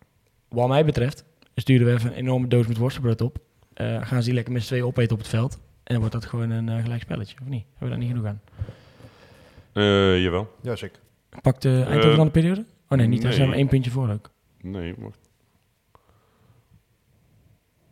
S4: Wat mij betreft, sturen we even een enorme doos met worstenbrood op. Eh, gaan ze die lekker met z'n tweeën opeten op het veld. En dan wordt dat gewoon een eh, gelijk spelletje, of niet? Hebben we daar niet genoeg aan?
S3: Eh, jawel.
S1: Ja, zeker.
S4: Pakt uh, Eindhoven dan de periode? Oh nee, niet.
S3: Nee.
S4: zijn we één puntje voor ook.
S3: Nee, wacht.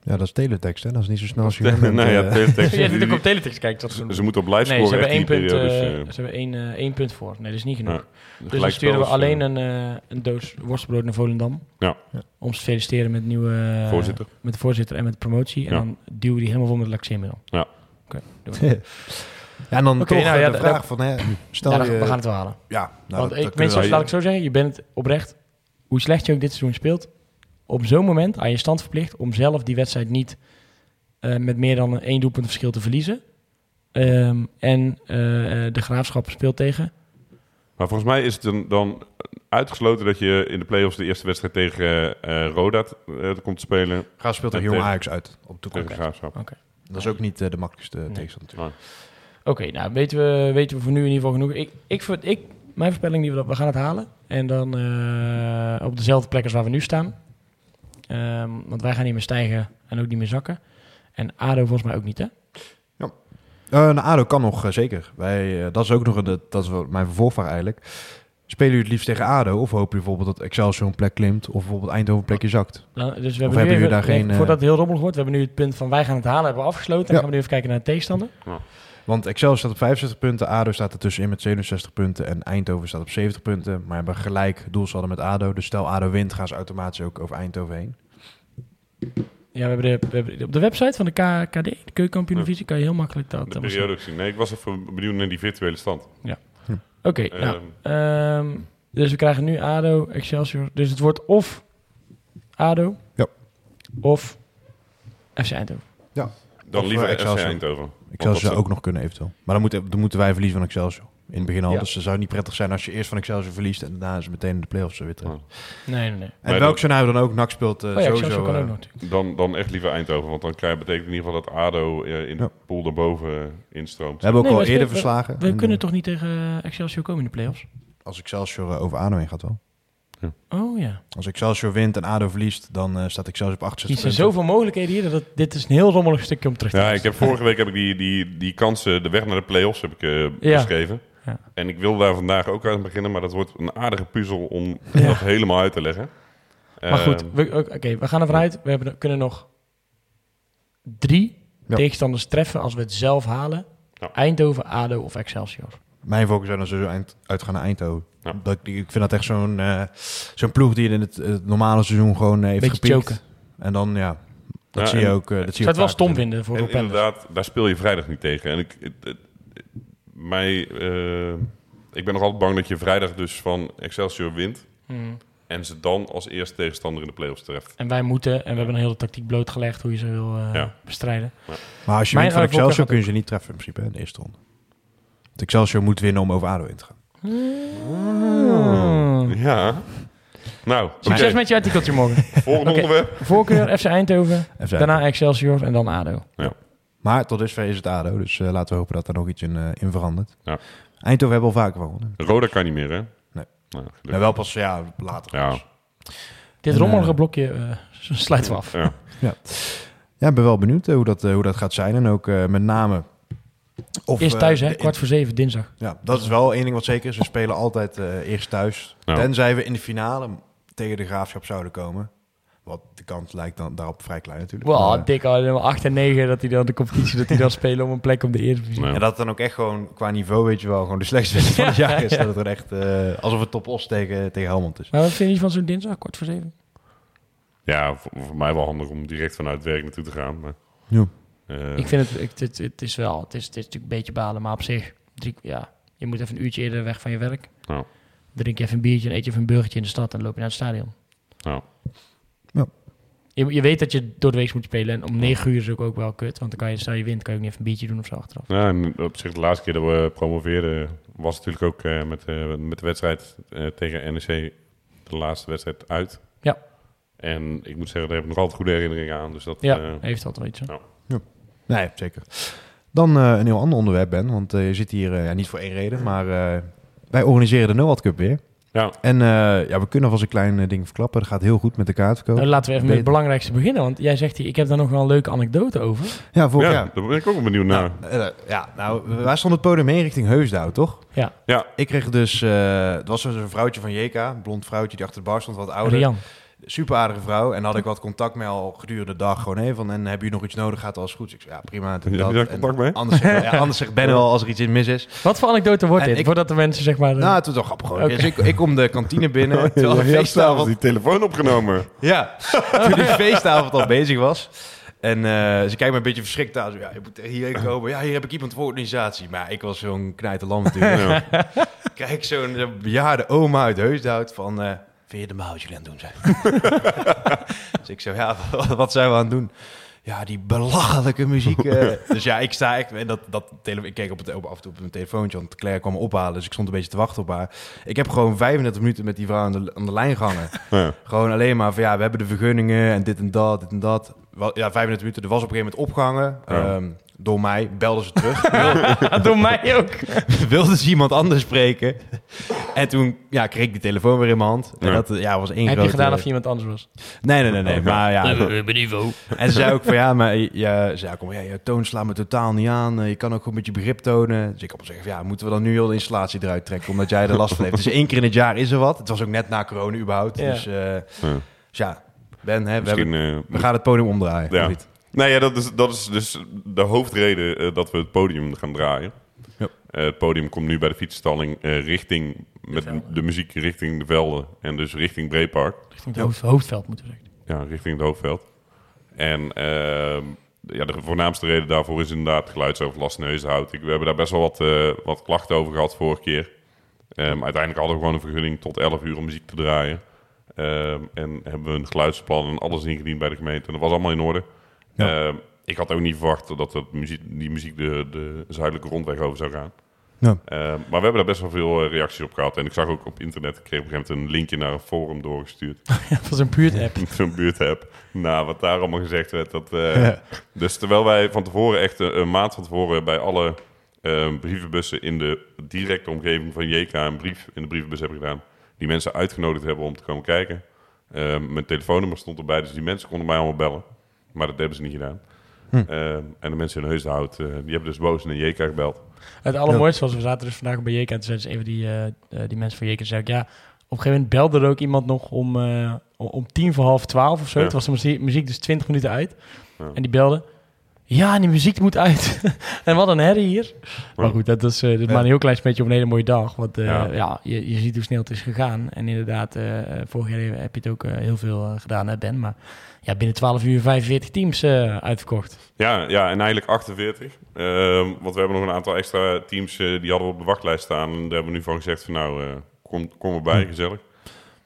S1: Ja, dat is teletext, hè? Dat is niet zo snel als je bent, [LAUGHS]
S3: nee, ja,
S1: eh.
S3: teletext. [LAUGHS]
S4: Ja, dat op teletext kijkt. Dat
S3: ze, ze moeten op lijst
S4: Nee, ze hebben één punt,
S3: periode.
S4: eh,
S3: Dus,
S4: ze hebben één, eh, één punt voor. Nee, dat is niet genoeg.
S3: Ja,
S4: dus dan sturen we alleen
S3: eh,
S4: een, eh, een doos worstenbrood naar Volendam.
S3: Ja.
S4: Om ze te feliciteren met, nieuwe, eh,
S3: Voorzitter.
S4: met de voorzitter en met de promotie. En
S3: Ja.
S4: dan duwen we die helemaal vol met laxeermiddel.
S3: Ja.
S4: Oké, doen we. [LAUGHS]
S1: Ja, en dan toch
S4: nou
S1: eh,
S4: ja,
S1: de vraag van, hè, stel
S4: Ja,
S1: je...
S4: dan- we gaan het wel halen.
S1: Ja, nou,
S4: Want
S1: dat-
S4: ik,
S1: dat
S4: mensen, laat ik zo zeggen, je bent oprecht, hoe slecht je ook dit seizoen speelt, op zo'n moment aan je stand verplicht om zelf die wedstrijd niet eh, met meer dan een één doelpunt verschil te verliezen. Ehm, en eh, de graafschap speelt tegen.
S3: Maar volgens mij is het dan, dan uitgesloten dat je in de play-offs de eerste wedstrijd tegen eh Roda eh, komt te spelen.
S1: Gaan speelt tegen Jong
S3: eh,
S1: Ajax uit op de toekomst.
S3: Graafschap.
S1: Dat is ook niet de makkelijkste
S4: Nee.
S1: tegenstander.
S4: Oké, nou weten we, weten we voor nu in ieder geval genoeg. Ik, ik, ik, mijn voorspelling die we, we gaan het halen. En dan eh, op dezelfde plek als waar we nu staan. Ehm, want wij gaan niet meer stijgen en ook niet meer zakken. En ADO volgens mij ook niet, hè?
S1: Eh nou, ADO kan nog, eh, zeker. Wij, dat is ook nog een, dat is mijn vervolgvraag eigenlijk. Spelen jullie het liefst tegen ADO? Of hopen jullie bijvoorbeeld dat Excelsior een plek klimt? Of bijvoorbeeld Eindhoven een plekje zakt?
S4: Nou, dus we hebben, nu
S1: hebben jullie
S4: even-
S1: daar geen,
S4: nee, Voordat het heel rommelig wordt, we hebben nu het punt van wij gaan het halen, hebben we afgesloten. En
S1: Ja.
S4: dan gaan we nu even kijken naar de tegenstander.
S1: Want Excelsior staat op 65 punten, ADO staat er tussenin met 67 punten en Eindhoven staat op 70 punten. Maar hebben gelijk doelsaldo met ADO. Dus stel ADO wint, gaan ze automatisch ook over Eindhoven heen.
S4: Ja, we hebben, de, we hebben op de website van de K- KD, de Keukenkampioen-divisie, kan je heel makkelijk dat...
S3: de
S4: zien.
S3: periode gezien. Nee, ik was even benieuwd naar die virtuele stand.
S4: Oké,
S3: Ehm,
S4: nou, ehm, dus we krijgen nu ADO, Excelsior. Dus het wordt of ADO
S1: Ja.
S4: of FC Eindhoven.
S3: Dan liever
S1: eh,
S3: FC
S1: Excelsior.
S3: Eindhoven.
S1: Excelsior zou ook nog kunnen eventueel. Maar dan moeten, dan moeten wij verliezen van Excelsior. In het begin al.
S4: Ja.
S1: Dus het zou niet prettig zijn als je eerst van Excelsior verliest en daarna is het meteen in de play-offs weer terug.
S3: Oh.
S4: Nee, nee, nee.
S1: En welk scenario dan ook, NAC speelt eh,
S4: Oh ja,
S1: sowieso... Eh.
S3: Dan, dan echt liever Eindhoven. Want dan krijg, betekent in ieder geval dat ADO in de
S1: Ja.
S3: pool daarboven instroomt.
S1: we hebben ook
S4: Nee,
S1: al eerder verslagen.
S4: We
S1: En,
S4: kunnen toch niet tegen Excelsior komen in de play-offs?
S1: Als Excelsior over ADO heen gaat wel.
S4: Oh ja.
S1: Als Excelsior wint en ADO verliest, dan eh, staat Excelsior op
S4: Er
S1: 68
S4: zijn
S1: punten.
S4: zoveel mogelijkheden hier. Dat het- dit is een heel rommelig stukje om terug te
S3: Ja, ik heb vorige week heb ik die, die, die kansen, de weg naar de play-offs heb ik eh,
S4: Ja.
S3: beschreven.
S4: Ja.
S3: En ik wil daar vandaag ook aan beginnen, maar dat wordt een aardige puzzel om dat helemaal uit te leggen.
S4: Maar goed,
S3: Ehm,
S4: we, oké, we gaan ervan uit. We hebben, kunnen nog drie
S1: Ja.
S4: tegenstanders treffen als we het zelf halen.
S3: Ja.
S4: Eindhoven, ADO of Excelsior.
S1: Mijn focus zou dan sowieso eind, uitgaan naar Eindhoven.
S3: Ja.
S1: Dat, ik vind dat echt zo'n eh, zo'n ploeg die in het, het normale seizoen gewoon heeft
S4: Beetje
S1: gepiekt. En dan, ja, dat
S3: Ja,
S1: zie je ook. eh, dat zie
S4: Ik
S1: je
S4: zou het wel stom vinden voor
S3: En
S4: Roependers.
S3: inderdaad, daar speel je vrijdag niet tegen. En ik, het- het- mij, eh, ik ben nog altijd bang dat je vrijdag dus van Excelsior wint.
S4: Hmm.
S3: En ze dan als eerste tegenstander in de play-offs treft.
S4: En wij moeten, en we hebben een hele tactiek blootgelegd hoe je ze wil eh,
S3: Ja.
S4: bestrijden.
S1: Maar als je
S4: Mijn
S1: wint van Excelsior kun je ze niet treffen in principe in de eerste ronde. Het Excelsior moet winnen om over ADO in te gaan.
S3: Ja. Nou,
S4: Succes met je artikeltje morgen. [LAUGHS]
S3: Volgende
S4: Oké.
S3: onderwerp.
S4: Voorkeur FC Eindhoven,
S1: FC
S4: daarna Excelsior en dan ADO.
S1: Maar tot dusver is het ADO, dus eh, laten we hopen dat er nog iets in, eh, in verandert.
S3: Ja.
S1: Eindhoven hebben al vaker gewonnen.
S3: Roda kan niet meer, hè?
S1: Nee.
S3: Nou.
S1: Ja, wel pas ja, later.
S3: Ja.
S4: Dit rommelige
S1: eh,
S4: blokje eh, [LAUGHS] sluiten we af.
S3: Ja.
S1: Ja, ik ben wel benieuwd hoe, dat, hoe dat gaat zijn. En ook eh, met name... Of,
S4: Eerst
S1: eh,
S4: thuis, hè? Kwart voor zeven, dinsdag.
S1: Ja, dat is wel één ding wat zeker is. We spelen altijd eh, eerst thuis.
S3: Ja.
S1: Tenzij we in de finale tegen de Graafschap zouden komen. Wat de kans lijkt dan daarop vrij klein natuurlijk.
S4: Wow,
S1: Maar, eh,
S4: dik al, nummer 8 en 9 dat die dan de competitie dat die dan spelen om een plek op de Eredivisie.
S3: Nee.
S1: En dat het dan ook echt gewoon qua niveau, weet je wel, gewoon de slechtste wedstrijd van het jaar is. [LAUGHS] Dat het er echt eh, alsof het top os tegen, tegen Helmond is.
S4: Maar wat vind je van zo'n dinsdag, kwart voor zeven?
S3: Ja, voor, voor mij wel handig om direct vanuit werk naartoe te gaan. Maar,
S1: Ja.
S3: Eh,
S4: Ik vind het, ik, het, het is wel, het is, het is natuurlijk een beetje balen, maar op zich, drie, ja, je moet even een uurtje eerder weg van je werk.
S3: Nou.
S4: Drink je even een biertje en eet je even een burgertje in de stad en dan loop je naar het stadion.
S3: nou,
S4: Je, je weet dat je door de week moet spelen en om negen uur is ook, ook wel kut, want dan kan je, stel je wint, kan je ook niet even een biertje doen of zo achteraf.
S3: ja, en op zich de laatste keer dat we promoveerden was natuurlijk ook eh, met, eh, met de wedstrijd eh, tegen NEC de laatste wedstrijd uit.
S4: Ja.
S3: En ik moet zeggen, daar heb ik nog altijd goede herinneringen aan. Dus dat,
S4: Ja,
S3: eh,
S4: heeft altijd wel iets. Hè.
S1: Nee, zeker. Dan eh, een heel ander onderwerp, Ben. Want eh, je zit hier eh, ja, niet voor één reden, maar eh, wij organiseren de NOAD Cup weer.
S3: ja,
S1: En eh, ja, we kunnen alvast een klein ding verklappen. Dat gaat heel goed met de kaartverkoop.
S4: Nou, laten we even met het belangrijkste beginnen, want jij zegt hier, ik heb daar nog wel een leuke anecdote over.
S1: Ja, vorig
S3: ja,
S1: jaar.
S3: daar ben ik ook wel benieuwd naar.
S1: Nou, ja, nou, wij stonden het podium heen richting Heusdouw, toch?
S4: Ja,
S3: Ja,
S1: Ik kreeg dus, eh het was dus een vrouwtje van JK, een blond vrouwtje die achter de bar stond, wat ouder.
S4: Rian.
S1: Super aardige vrouw. En had ik wat contact mee al gedurende de dag. Gewoon even van, en heb je nog iets nodig? Gaat alles goed? Ik zei, ja, prima. doe dat.
S3: contact mee?
S1: Anders, zegt- ja, anders zegt Ben wel als er iets in mis is.
S4: Wat voor anekdote wordt
S1: En
S4: dit?
S1: ik-
S4: Voordat de mensen zeg maar...
S1: Nou, het was wel grappig gewoon. Dus ik, ik kom de kantine binnen. [LAUGHS] Terwijl de
S3: je hebt s'avonds
S1: feestavond,
S3: die telefoon opgenomen.
S1: ja, toen die feestavond al bezig was. En eh, ze kijkt me een beetje verschrikt aan. Zo, ja, je moet hierheen komen. Ja, hier heb ik iemand voor organisatie. Maar ja, ik was zo'n knijterlam natuurlijk.
S3: Ja. [LAUGHS]
S1: Kijk, zo'n bejaarde oma uit Heusdout van... eh vind je de mouwtje aan het doen zijn? [LAUGHS] dus ik zo, ja, [LAUGHS] wat, zijn we aan het doen? Ja, die belachelijke muziek. eh. [LAUGHS] dus ja, ik sta echt... En dat, dat tele, ik keek op het, op, af en toe op mijn telefoontje, want Claire kwam me ophalen. Dus ik stond een beetje te wachten op haar. Ik heb gewoon 35 minuten met die vrouw aan de, aan de lijn gehangen.
S3: Ja.
S1: Gewoon alleen maar van, ja, we hebben de vergunningen en dit en dat, dit en dat. Ja, 35 minuten. Er was op een gegeven moment opgehangen.
S3: Ja.
S1: Ehm, door mij. Belden ze terug. [LAUGHS]
S4: Door mij ook. [LAUGHS]
S1: wilde ze iemand anders spreken. En toen ja, kreeg ik die telefoon weer in mijn hand. En
S3: Ja.
S1: dat ja, was één
S4: Heb je gedaan of je iemand anders was?
S1: Nee, nee, nee. nee.
S3: Oh,
S1: Maar ja,
S4: niveau.
S1: en ze zei ook van ja, [LAUGHS] maar ja, ze zei, kom, ja, je toon slaat me totaal niet aan. Eh, Je kan ook goed met je begrip tonen. Dus ik op zeggen, van, ja, moeten we dan nu heel de installatie eruit trekken, omdat jij er last van heeft. Dus één keer in het jaar is er wat. Het was ook net na corona überhaupt.
S4: Ja.
S1: Dus, eh,
S3: Ja.
S1: dus ja, Ben, hè, we, hebben-
S3: eh,
S1: we gaan het podium omdraaien.
S3: Ja.
S1: of niet?
S3: Nou ja, dat is, dat is dus de hoofdreden eh, dat we het podium gaan draaien.
S1: Ja.
S3: Eh, het podium komt nu bij de fietsstalling eh, richting, met de muziek richting de velden. En dus richting Breepark.
S4: Richting het hoofd, hoofdveld moeten we zeggen.
S3: Ja, richting het hoofdveld. En ehm, ja, de voornaamste reden daarvoor is inderdaad geluidsoverlast in Heusdenhout. Ik- We hebben daar best wel wat, eh, wat klachten over gehad vorige keer. Ehm, uiteindelijk hadden we gewoon een vergunning tot 11 uur om muziek te draaien. Ehm, en hebben we een geluidsplan en alles ingediend bij de gemeente. En dat was allemaal in orde.
S1: Ja.
S3: Ehm, ik had ook niet verwacht dat dat muziek, die muziek de, de zuidelijke rondweg over zou gaan.
S1: Ja.
S3: Ehm, maar we hebben daar best wel veel eh, reacties op gehad. En ik zag ook op internet, ik kreeg op een gegeven moment een linkje naar een forum doorgestuurd. [LAUGHS]
S4: Ja, was een buurt-app. [LAUGHS]
S3: Zo'n buurt heb. Nou, wat daar allemaal gezegd werd. Dat, eh,
S1: Ja.
S3: Dus terwijl wij van tevoren, echt een, een maand van tevoren, bij alle eh, brievenbussen in de directe omgeving van JK een brief in de brievenbus hebben gedaan. Die mensen uitgenodigd hebben om te komen kijken. Eh, mijn telefoonnummer stond erbij, dus die mensen konden mij allemaal bellen. Maar dat hebben ze niet gedaan.
S1: Hm.
S3: Eh, en de mensen in Heusdenhout, eh die hebben dus boos naar JK gebeld.
S4: Het allermooiste was, we zaten dus vandaag bij Jeka en toen zei dus even die, eh, eh, die mensen van Jeka, zei ik, ja, op een gegeven moment belde er ook iemand nog om, eh, om- om tien voor half twaalf of zo.
S3: Ja.
S4: Het was de muziek, muziek dus twintig minuten uit.
S3: Ja.
S4: En die belde, ja, die muziek moet uit. [LAUGHS] en wat een herrie hier. Maar goed, dat is, eh, dat
S1: Ja.
S4: maar een heel klein beetje op een hele mooie dag. Want eh,
S3: Ja.
S4: ja. je, je ziet hoe snel het is gegaan. En inderdaad, eh, vorig jaar heb je het ook heel veel gedaan, hè, Ben. Maar ja, binnen 12 uur 45 teams eh, uitverkocht.
S3: Ja, ja, en eigenlijk 48. Ehm, want we hebben nog een aantal extra teams eh, die hadden we op de wachtlijst staan. En daar hebben we nu van gezegd van nou, eh, kom, kom erbij, gezellig.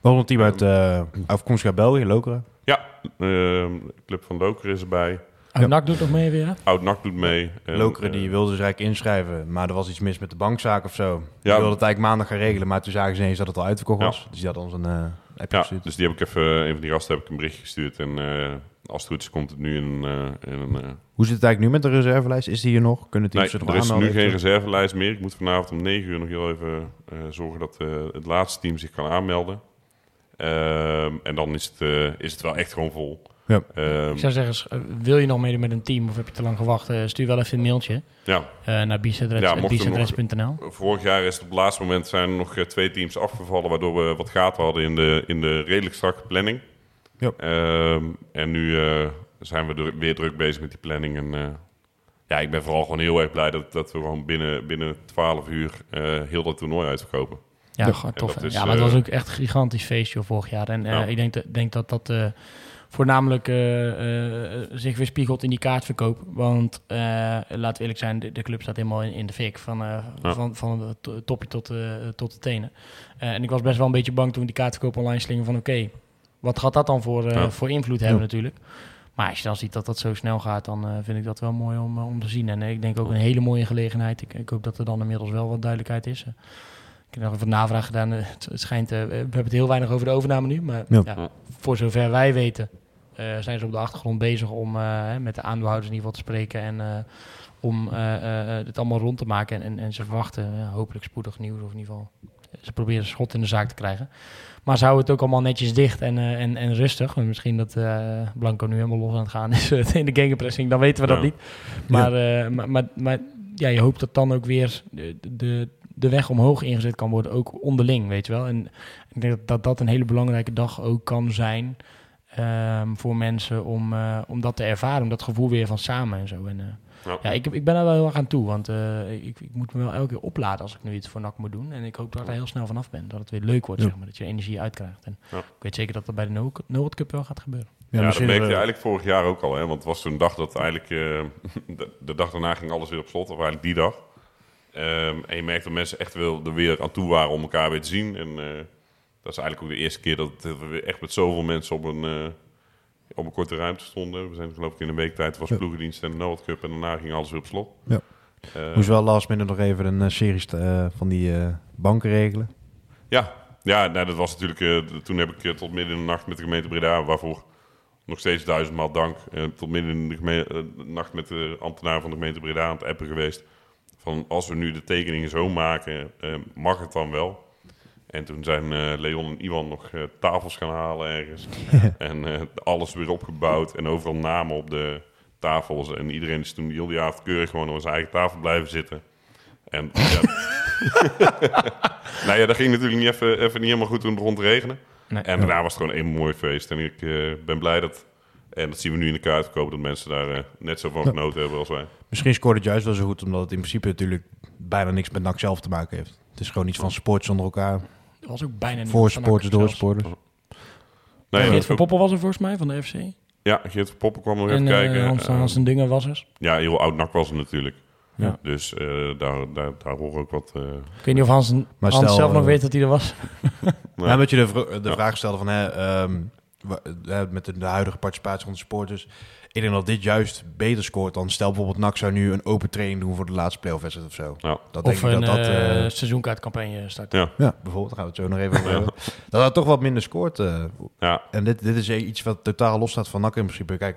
S1: We hadden een team uit eh afkomstig uit België, Lokeren.
S3: Ja, ehm, de club van Loker is erbij.
S4: Oh,
S1: Ja.
S4: NAC doet nog mee weer, hè?
S3: Oud NAC doet mee. En,
S1: Lokeren die
S3: eh,
S1: wilden zich eigenlijk inschrijven, maar er was iets mis met de bankzaak of zo. Die
S3: Ja.
S1: wilden het eigenlijk maandag gaan regelen, maar toen zagen ze ineens dat het al uitverkocht
S3: Ja.
S1: was. Dus die hadden ons een uh, appje
S3: Ja,
S1: gestuurd.
S3: dus die heb ik even, een van die gasten heb ik een bericht gestuurd. En eh, als het goed is, komt het nu in, eh, in een... eh,
S1: Hoe zit het eigenlijk nu met de reservelijst? Is die hier nog? Kunnen
S3: nee,
S1: teams zich nog
S3: er is nu geen reservelijst meer. Ik moet vanavond om 9 uur nog heel even eh, zorgen dat eh, het laatste team zich kan aanmelden. Ehm, en dan is het, eh, is het wel echt gewoon vol.
S1: Ja.
S3: Ehm,
S4: Ik zou zeggen, eh, wil je nog meedoen met een team of heb je te lang gewacht? eh, stuur wel even een mailtje
S3: ja,
S4: eh, naar
S3: Ja, er
S4: bicedress.nl.
S3: Vorig jaar is het op het laatste moment zijn er nog twee teams afgevallen, waardoor we wat gaten hadden in de, in de redelijk strakke planning.
S1: Ja.
S3: Ehm, en nu eh, zijn we er weer druk bezig met die planning. En eh, ja, ik ben vooral gewoon heel erg blij dat, dat we gewoon binnen, binnen 12 uur eh, heel dat toernooi uitverkopen.
S4: Ja,
S1: Ja,
S4: tof.
S3: dat
S4: hè.
S3: is,
S4: ja, maar het was ook echt een gigantisch feestje vorig jaar. En eh,
S3: Ja.
S4: ik denk, dat- denk dat dat eh, voornamelijk eh, eh, zich weer spiegelt in die kaartverkoop. Want eh, laten we eerlijk zijn, de, de club staat helemaal in, in de fik. Van,
S3: Ja.
S4: van, van het to- topje tot, tot de tenen. En ik was best wel een beetje bang toen die kaartverkoop online slingen van oké, wat gaat dat dan voor,
S3: Ja.
S4: voor invloed hebben natuurlijk. Maar als je dan ziet dat dat zo snel gaat, dan vind ik dat wel mooi om, om te zien. En ik denk ook een hele mooie gelegenheid. Ik, ik hoop dat er dan inmiddels wel wat duidelijkheid is. Heb nog even navraag gedaan. eh, Het, schijnt, eh, we hebben het heel weinig over de overname nu. Maar
S1: Ja.
S4: ja, voor zover wij weten, eh, zijn ze op de achtergrond bezig om eh, hè, met de aandeelhouders in ieder geval te spreken. En eh, om het allemaal rond te maken. En, en, en ze verwachten hopelijk spoedig nieuws. Of in ieder geval, ze proberen schot in de zaak te krijgen. Maar ze houden het ook allemaal netjes dicht en, eh, en, en rustig. En misschien dat eh, Blanco nu helemaal los aan het gaan is [LAUGHS] in de gegenpressing. Dan weten we dat
S3: Ja.
S4: niet. Maar, eh, maar, maar, maar ja, je hoopt dat dan ook weer de, de, de weg omhoog ingezet kan worden. Ook onderling, weet je wel. En ik denk dat dat, dat een hele belangrijke dag ook kan zijn... ehm, voor mensen om, eh, om dat te ervaren. Om dat gevoel weer van samen en zo. En, eh,
S3: Ja.
S4: ja, ik, ik ben daar wel heel erg aan toe. Want eh, ik, ik moet me wel elke keer opladen als ik nu iets voor NAC moet doen. En ik hoop dat ik er heel snel vanaf ben. Dat het weer leuk wordt,
S1: Ja.
S4: zeg maar. Dat je energie uitkrijgt. En
S3: Ja.
S4: ik weet zeker dat dat bij de No- Noord Cup wel gaat gebeuren.
S3: Ja, dat
S1: misschien,
S3: merkte je eigenlijk vorig jaar ook al. Hè? Want het was zo'n dag dat eigenlijk... eh, [LAUGHS] de, de dag daarna ging alles weer op slot. Of eigenlijk die dag. Ehm, en je merkt dat mensen echt wel er weer aan toe waren om elkaar weer te zien. En eh, dat is eigenlijk ook de eerste keer dat, we echt met zoveel mensen op een, eh, op een korte ruimte stonden. We zijn geloof ik in een week tijd. was
S1: Ja.
S3: ploegendienst en de Noord Cup. En daarna ging alles weer op slot.
S1: Ja.
S3: Eh,
S1: Moest wel last minute nog even een serie van die banken regelen.
S3: Ja, ja nou, dat was natuurlijk. toen heb ik tot midden in de nacht met de gemeente Breda, waarvoor nog steeds duizendmaal dank. tot midden in de nacht met de ambtenaar van de gemeente Breda aan het appen geweest. Van als we nu de tekeningen zo maken, eh, mag het dan wel? En toen zijn eh, Leon en Iwan nog eh, tafels gaan halen ergens. [LAUGHS] en alles weer opgebouwd en overal namen op de tafels. En iedereen is toen heel die avond keurig gewoon op zijn eigen tafel blijven zitten. En ja, [LAUGHS] nou ja, dat ging natuurlijk niet even, even niet helemaal goed toen het begon te regenen.
S4: Nee.
S3: En daarna was het gewoon een mooi feest. En ik ben blij dat, en dat zien we nu in de kaart verkopen, dat mensen daar net zo van genoten hebben als wij.
S1: Misschien scoort het juist wel zo goed, omdat het in principe natuurlijk bijna niks met NAC zelf te maken heeft. Het is gewoon iets van sports onder elkaar.
S4: Er was ook bijna
S1: Voor
S4: NAC
S1: door
S4: zelfs.
S1: supporters.
S3: Nee,
S4: Geert
S3: ook-
S4: van Poppel was er volgens mij, van de FC.
S3: Ja, Geert van Poppen kwam nog
S4: En
S3: even
S4: eh,
S3: kijken.
S4: Hans,
S3: Eh,
S4: Hans en Dingen was er.
S3: ja, heel oud nak was het natuurlijk.
S4: Ja.
S3: Dus eh, daar, daar, daar horen ook wat... eh,
S4: Ik weet niet of Hans,
S1: Maar
S4: Hans
S1: stel,
S4: zelf nog weet dat hij er was. [LAUGHS]
S3: nou,
S1: Ja, dat je de, de
S3: Ja.
S1: vraag stelde van, hè, ehm, eh, met de, de huidige participatie van de supporters. Ik denk dat dit juist beter scoort dan stel bijvoorbeeld NAC zou nu een open training doen voor de laatste playoff-wedstrijd of zo.
S3: ja.
S1: Dat denk
S4: Of
S1: ik
S4: een
S1: dat dat...
S4: eh,
S1: eh,
S4: seizoenkaartcampagne starten.
S3: Ja.
S1: ja, bijvoorbeeld, daar gaan we het zo nog even over hebben. Dat dat toch wat minder scoort. eh.
S3: ja,
S1: en dit, dit is iets wat totaal los staat van NAC in principe. Kijk,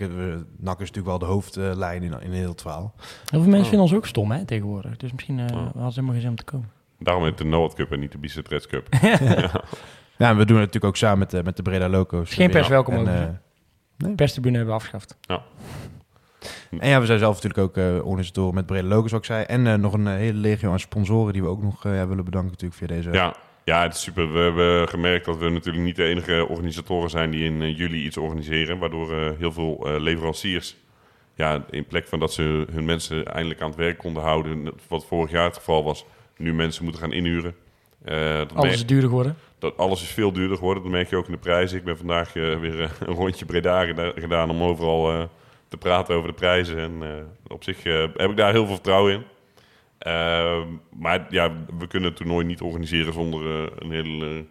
S1: NAC is natuurlijk wel de hoofdlijn in, in heel het verhaal.
S4: Heel veel mensen vinden ons ook stom hè, tegenwoordig. Dus misschien eh
S3: Oh.
S4: hadden ze helemaal geen zin om te komen.
S3: daarom heet het de Noord Cup en niet de Bicep Reds Cup. [LAUGHS]
S1: Ja, en we doen het natuurlijk ook samen met, met de Breda Loco's.
S4: Geen pers welkom
S1: En, eh,
S4: Perstribune hebben we afgeschaft.
S1: En ja, we zijn zelf natuurlijk ook eh organisatoren met brede logos, ik zei. En eh, nog een eh, hele legio aan sponsoren die we ook nog eh, ja, willen bedanken natuurlijk via deze...
S3: Ja, ja, het is super. We hebben gemerkt dat we natuurlijk niet de enige organisatoren zijn die in juli iets organiseren. Waardoor eh, heel veel eh, leveranciers, ja, in plek van dat ze hun mensen eindelijk aan het werk konden houden, wat vorig jaar het geval was, nu mensen moeten gaan inhuren. Eh, dat
S4: Alles is duurder geworden.
S3: Dat alles is veel duurder geworden. Dat merk je ook in de prijzen. Ik ben vandaag eh, weer eh, een rondje Breda geda- gedaan om overal eh, te praten over de prijzen. En op zich heb ik daar heel veel vertrouwen in. Maar ja, we kunnen het toernooi niet organiseren zonder een hele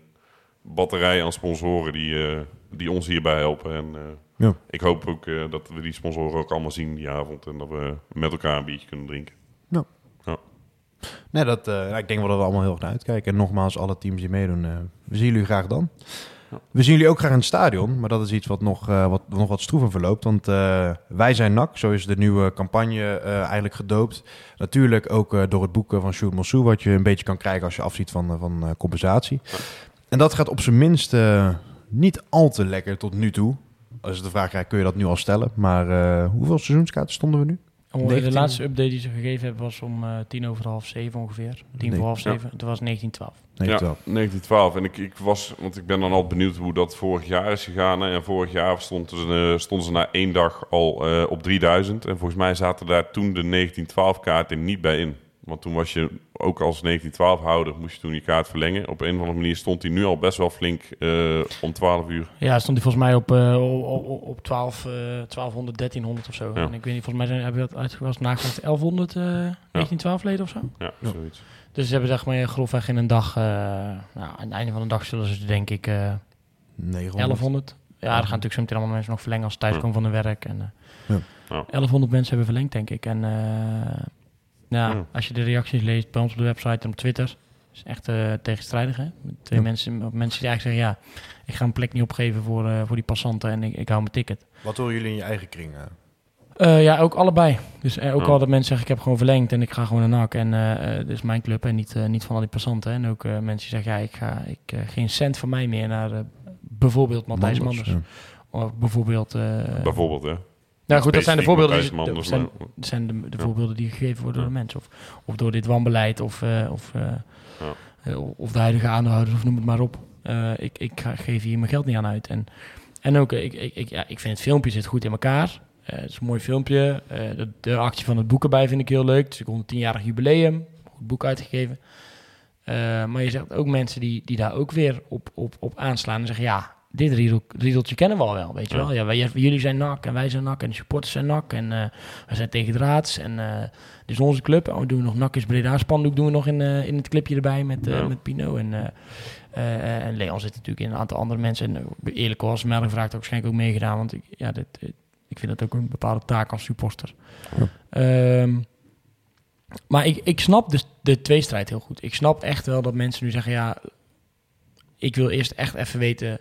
S3: batterij aan sponsoren die, die ons hierbij helpen. En
S1: Ja.
S3: ik hoop ook dat we die sponsoren ook allemaal zien die avond. En dat we met elkaar een biertje kunnen drinken.
S1: Nee, dat, eh, nou, ik denk wel dat we allemaal heel erg naar uitkijken. En nogmaals, alle teams die meedoen, eh, we zien jullie graag dan. We zien jullie ook graag in het stadion, maar dat is iets wat nog, eh, wat, nog wat stroever verloopt. Want wij zijn NAC, zo is de nieuwe campagne eigenlijk gedoopt. Natuurlijk ook door het boeken van Sjoerd Mossou, wat je een beetje kan krijgen als je afziet van, van compensatie. En dat gaat op zijn minst niet al te lekker tot nu toe. Als je de vraag krijgt, kun je dat nu al stellen. Maar hoeveel seizoenskaarten stonden we nu?
S4: De
S1: 19
S4: laatste update die ze gegeven hebben was om eh, tien over half zeven ongeveer. Tien
S1: Nee.
S4: voor half
S3: Ja.
S4: zeven. Het was 1912.
S1: Nee,
S3: ja,
S1: wel.
S3: 1912. En ik, ik was, want ik ben dan al benieuwd hoe dat vorig jaar is gegaan. En vorig jaar stond ze, eh, stonden ze na één dag al eh, op 3000. En volgens mij zaten daar toen de 1912 kaarten niet bij in. Want toen was je ook als 1912-houder, moest je toen je kaart verlengen. Op een of andere manier stond hij nu al best wel flink eh, om 12 uur.
S4: Ja, stond hij volgens mij op, eh, op, op, op 12, eh 1200, 1300 of zo.
S3: Ja.
S4: En ik weet niet, volgens mij zijn, hebben we dat uitgewassen nagevraagd 1100 eh 1912 leden of zo.
S3: Ja,
S1: Ja.
S3: zoiets.
S4: Dus ze hebben zeg maar grofweg in een dag, eh, nou, aan het einde van de dag zullen ze denk ik eh
S1: 900.
S4: 1100. Ja, er gaan natuurlijk zo meteen allemaal mensen nog verlengen als ze thuiskomen van hun werk. En, eh,
S1: Ja.
S3: Ja.
S4: 1100 mensen hebben verlengd, denk ik. En eh, ja,
S3: Ja.
S4: als je de reacties leest bij ons op de website en op Twitter, is echt eh, tegenstrijdig. Hè? Twee
S1: Ja.
S4: mensen, mensen die eigenlijk zeggen, ja, ik ga een plek niet opgeven voor, eh, voor die passanten en ik, ik hou mijn ticket.
S1: Wat horen jullie in je eigen kring? eh?
S4: Eh, ja, ook allebei. Dus ook
S3: Ja.
S4: al dat mensen zeggen, ik heb gewoon verlengd en ik ga gewoon naar NAC. En eh eh, dit is mijn club en niet, eh, niet van al die passanten. En ook eh, mensen die zeggen, ja, ik ga ik, eh, geen cent van mij meer naar eh, bijvoorbeeld Matthijs Manders.
S1: Ja.
S4: Of bijvoorbeeld... eh,
S3: Bijvoorbeeld, hè.
S4: Nou goed, dat zijn de voorbeelden, die, dat zijn, de, de
S3: Ja.
S4: voorbeelden die gegeven worden door de mensen. Of, of door dit wanbeleid of, eh, of, eh,
S3: Ja.
S4: eh, of de huidige aandeelhouders of noem het maar op. Ik, ik ga, geef hier mijn geld niet aan uit. En, en ook, ik, ik, ik, ja, ik vind het filmpje zit goed in elkaar. Het is een mooi filmpje. De, de actie van het boek erbij vind ik heel leuk. Het is een 110-jarig jubileum. Goed boek uitgegeven. Maar je zegt ook mensen die, die daar ook weer op, op, op aanslaan en zeggen... ja, dit riedel, riedeltje kennen we al wel, weet je wel. Ja, wij, jullie zijn NAC en wij zijn NAC en de supporters zijn NAC... en eh, we zijn tegen draads en eh dit is onze club. En we doen nog NAC is Breda spandoek doen we nog in, eh, in het clipje erbij met,
S3: Ja.
S4: met Pino. En, en Leon zit natuurlijk in een aantal andere mensen. En eerlijk was, Melk vraagt ook waarschijnlijk ook meegedaan... want ik, ja, dit, ik vind dat ook een bepaalde taak als supporter. Ehm, maar ik, ik snap dus de tweestrijd heel goed. Ik snap echt wel dat mensen nu zeggen: ja, ik wil eerst echt even weten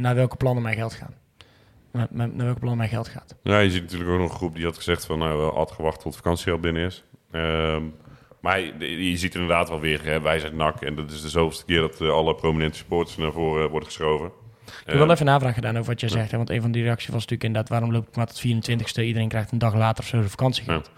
S4: naar welke plannen mijn geld gaan. Naar, naar naar welke plannen mijn geld gaat.
S3: Ja, je ziet natuurlijk ook nog een groep die had gezegd van nou, we had gewacht tot vakantie al binnen is. Ehm, maar je, je ziet inderdaad wel weer, hè, wij zijn nak en dat is de zoveelste keer dat eh, alle prominente supporters naar voren eh, worden geschoven.
S4: Ik heb wel even navraag gedaan over wat jij zegt. Hè? Want een van die reacties was natuurlijk inderdaad... waarom loopt het maar tot 24ste? Iedereen krijgt een dag later of zo zijn vakantiegeld.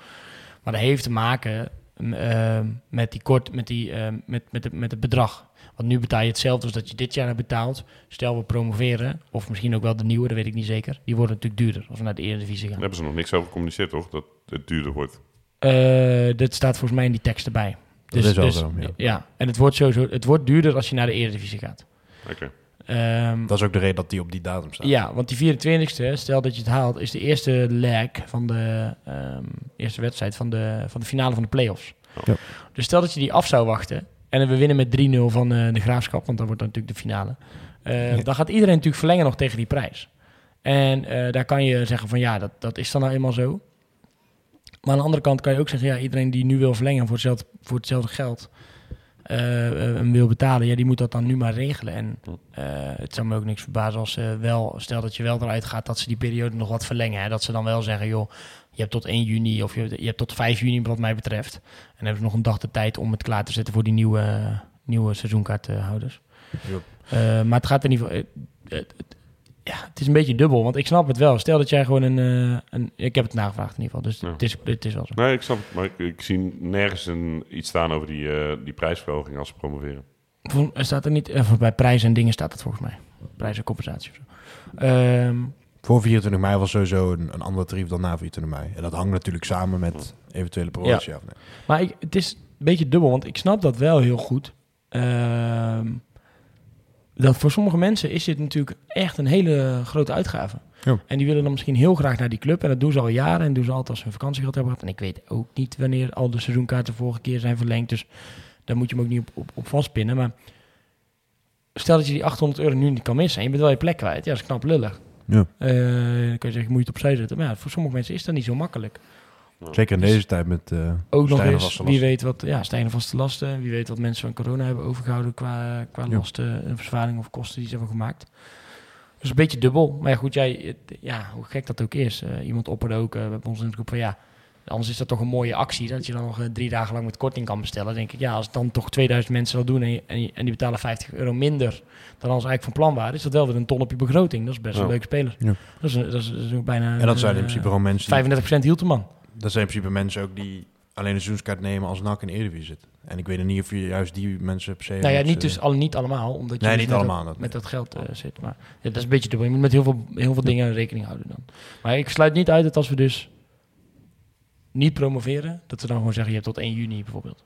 S4: Maar dat heeft te maken ehm, met, die kort, met, die, ehm, met, met, het- met het bedrag. Want nu betaal je hetzelfde als dat je dit jaar hebt betaald. Stel we promoveren, of misschien ook wel de nieuwe, dat weet ik niet zeker. Die worden natuurlijk duurder als we naar de Eredivisie gaan.
S3: Daar hebben ze nog niks over gecommuniceerd, toch? Dat het duurder wordt.
S4: Eh, dit staat volgens mij in die tekst erbij.
S1: Dat is wel zo, ja.
S4: ja. en het wordt sowieso het wordt duurder als je naar de Eredivisie gaat.
S3: Oké.
S4: Ehm,
S1: Dat is ook de reden dat die op die datum staat.
S4: ja, want die 24e, stel dat je het haalt, is de eerste leg van de ehm, eerste wedstrijd van de, van de finale van de play-offs.
S1: Ja.
S4: Dus stel dat je die af zou wachten en we winnen met 3-0 van eh, de graafschap, want dan wordt dan natuurlijk de finale. Eh,
S1: Ja.
S4: Dan gaat iedereen natuurlijk verlengen nog tegen die prijs. En eh, daar kan je zeggen van ja, dat, dat is dan nou eenmaal zo. Maar aan de andere kant kan je ook zeggen, ja, iedereen die nu wil verlengen voor hetzelfde, voor hetzelfde geld eh, eh, en wil betalen, ja, die moet dat dan nu maar regelen. En eh, het zou me ook niks verbazen als ze wel, stel dat je wel eruit gaat, dat ze die periode nog wat verlengen. Hè? Dat ze dan wel zeggen, joh, je hebt tot 1 juni of je, je hebt tot 5 juni wat mij betreft. En dan hebben ze nog een dag de tijd om het klaar te zetten voor die nieuwe, nieuwe seizoenkaarthouders. Maar het gaat in ieder geval. Ja, het is een beetje dubbel, want ik snap het wel. Stel dat jij gewoon een... eh, een ik heb het nagevraagd in ieder geval, dus
S3: Ja.
S4: het, is, het is wel zo.
S3: Nee, ik snap het. Maar ik, ik zie nergens een, iets staan over die, eh, die prijsverhoging als ze promoveren.
S4: Vol- Er staat er niet... eh, bij prijzen en dingen staat het volgens mij. Prijzen en compensatie of zo. Ehm,
S1: Voor 24 mei was sowieso een, een ander tarief dan na 24 mei. En dat hangt natuurlijk samen met eventuele promotie. af. Nee.
S4: Maar ik, het is een beetje dubbel, want ik snap dat wel heel goed. Ehm, dat voor sommige mensen is dit natuurlijk echt een hele grote uitgave.
S1: Ja.
S4: En die willen dan misschien heel graag naar die club. En dat doen ze al jaren en doen ze altijd als ze hun vakantiegeld hebben gehad. En ik weet ook niet wanneer al de seizoenkaarten vorige keer zijn verlengd. Dus daar moet je hem ook niet op, op, op vastpinnen. Maar stel dat je die 800 euro nu niet kan missen en je bent wel je plek kwijt. Ja, dat is knap lullig.
S1: Ja.
S4: Eh, dan kun je zeggen, moet je het opzij zetten. Maar ja, voor sommige mensen is dat niet zo makkelijk.
S1: Zeker in deze tijd met eh
S4: Ook nog eens, wie weet wat, ja, stijgende vaste lasten. Wie weet wat mensen van corona hebben overgehouden qua, qua
S1: Ja.
S4: lasten, en verzwaring of kosten die ze hebben gemaakt. Dus een beetje dubbel. Maar ja, goed, jij, het- ja, hoe gek dat ook is. eh, iemand opperde ook bij ons in de groep van ja, anders is dat toch een mooie actie. Dat je dan nog eh, drie dagen lang met korting kan bestellen. Dan denk ik, ja, als dan toch 2000 mensen dat doen en, je- en, je- en die betalen 50 euro minder dan als eigenlijk van plan waren, is dat wel weer een ton op je begroting. Dat is best
S3: Ja.
S4: een leuke speler.
S1: Ja.
S4: Dat, is, een- dat, is, dat is ook bijna.
S1: En dat zijn in principe gewoon mensen... Die,
S4: 35% hield de man.
S1: Dat zijn in principe mensen ook die alleen een seizoenskaart nemen als NAC in de Eredivisie zit. En ik weet er niet of je juist die mensen per se...
S4: Nou ja, niet,
S1: eh,
S4: dus alle, niet allemaal. Omdat je
S1: Nee,
S4: dus
S1: niet
S4: met
S1: allemaal,
S4: Dat, met dat geld eh, zit. Maar ja, dat is een beetje dubbel. Je moet met heel veel, heel veel dingen rekening houden dan. Maar ik sluit niet uit dat als we dus niet promoveren, dat we dan gewoon zeggen, je hebt tot 1 juni bijvoorbeeld.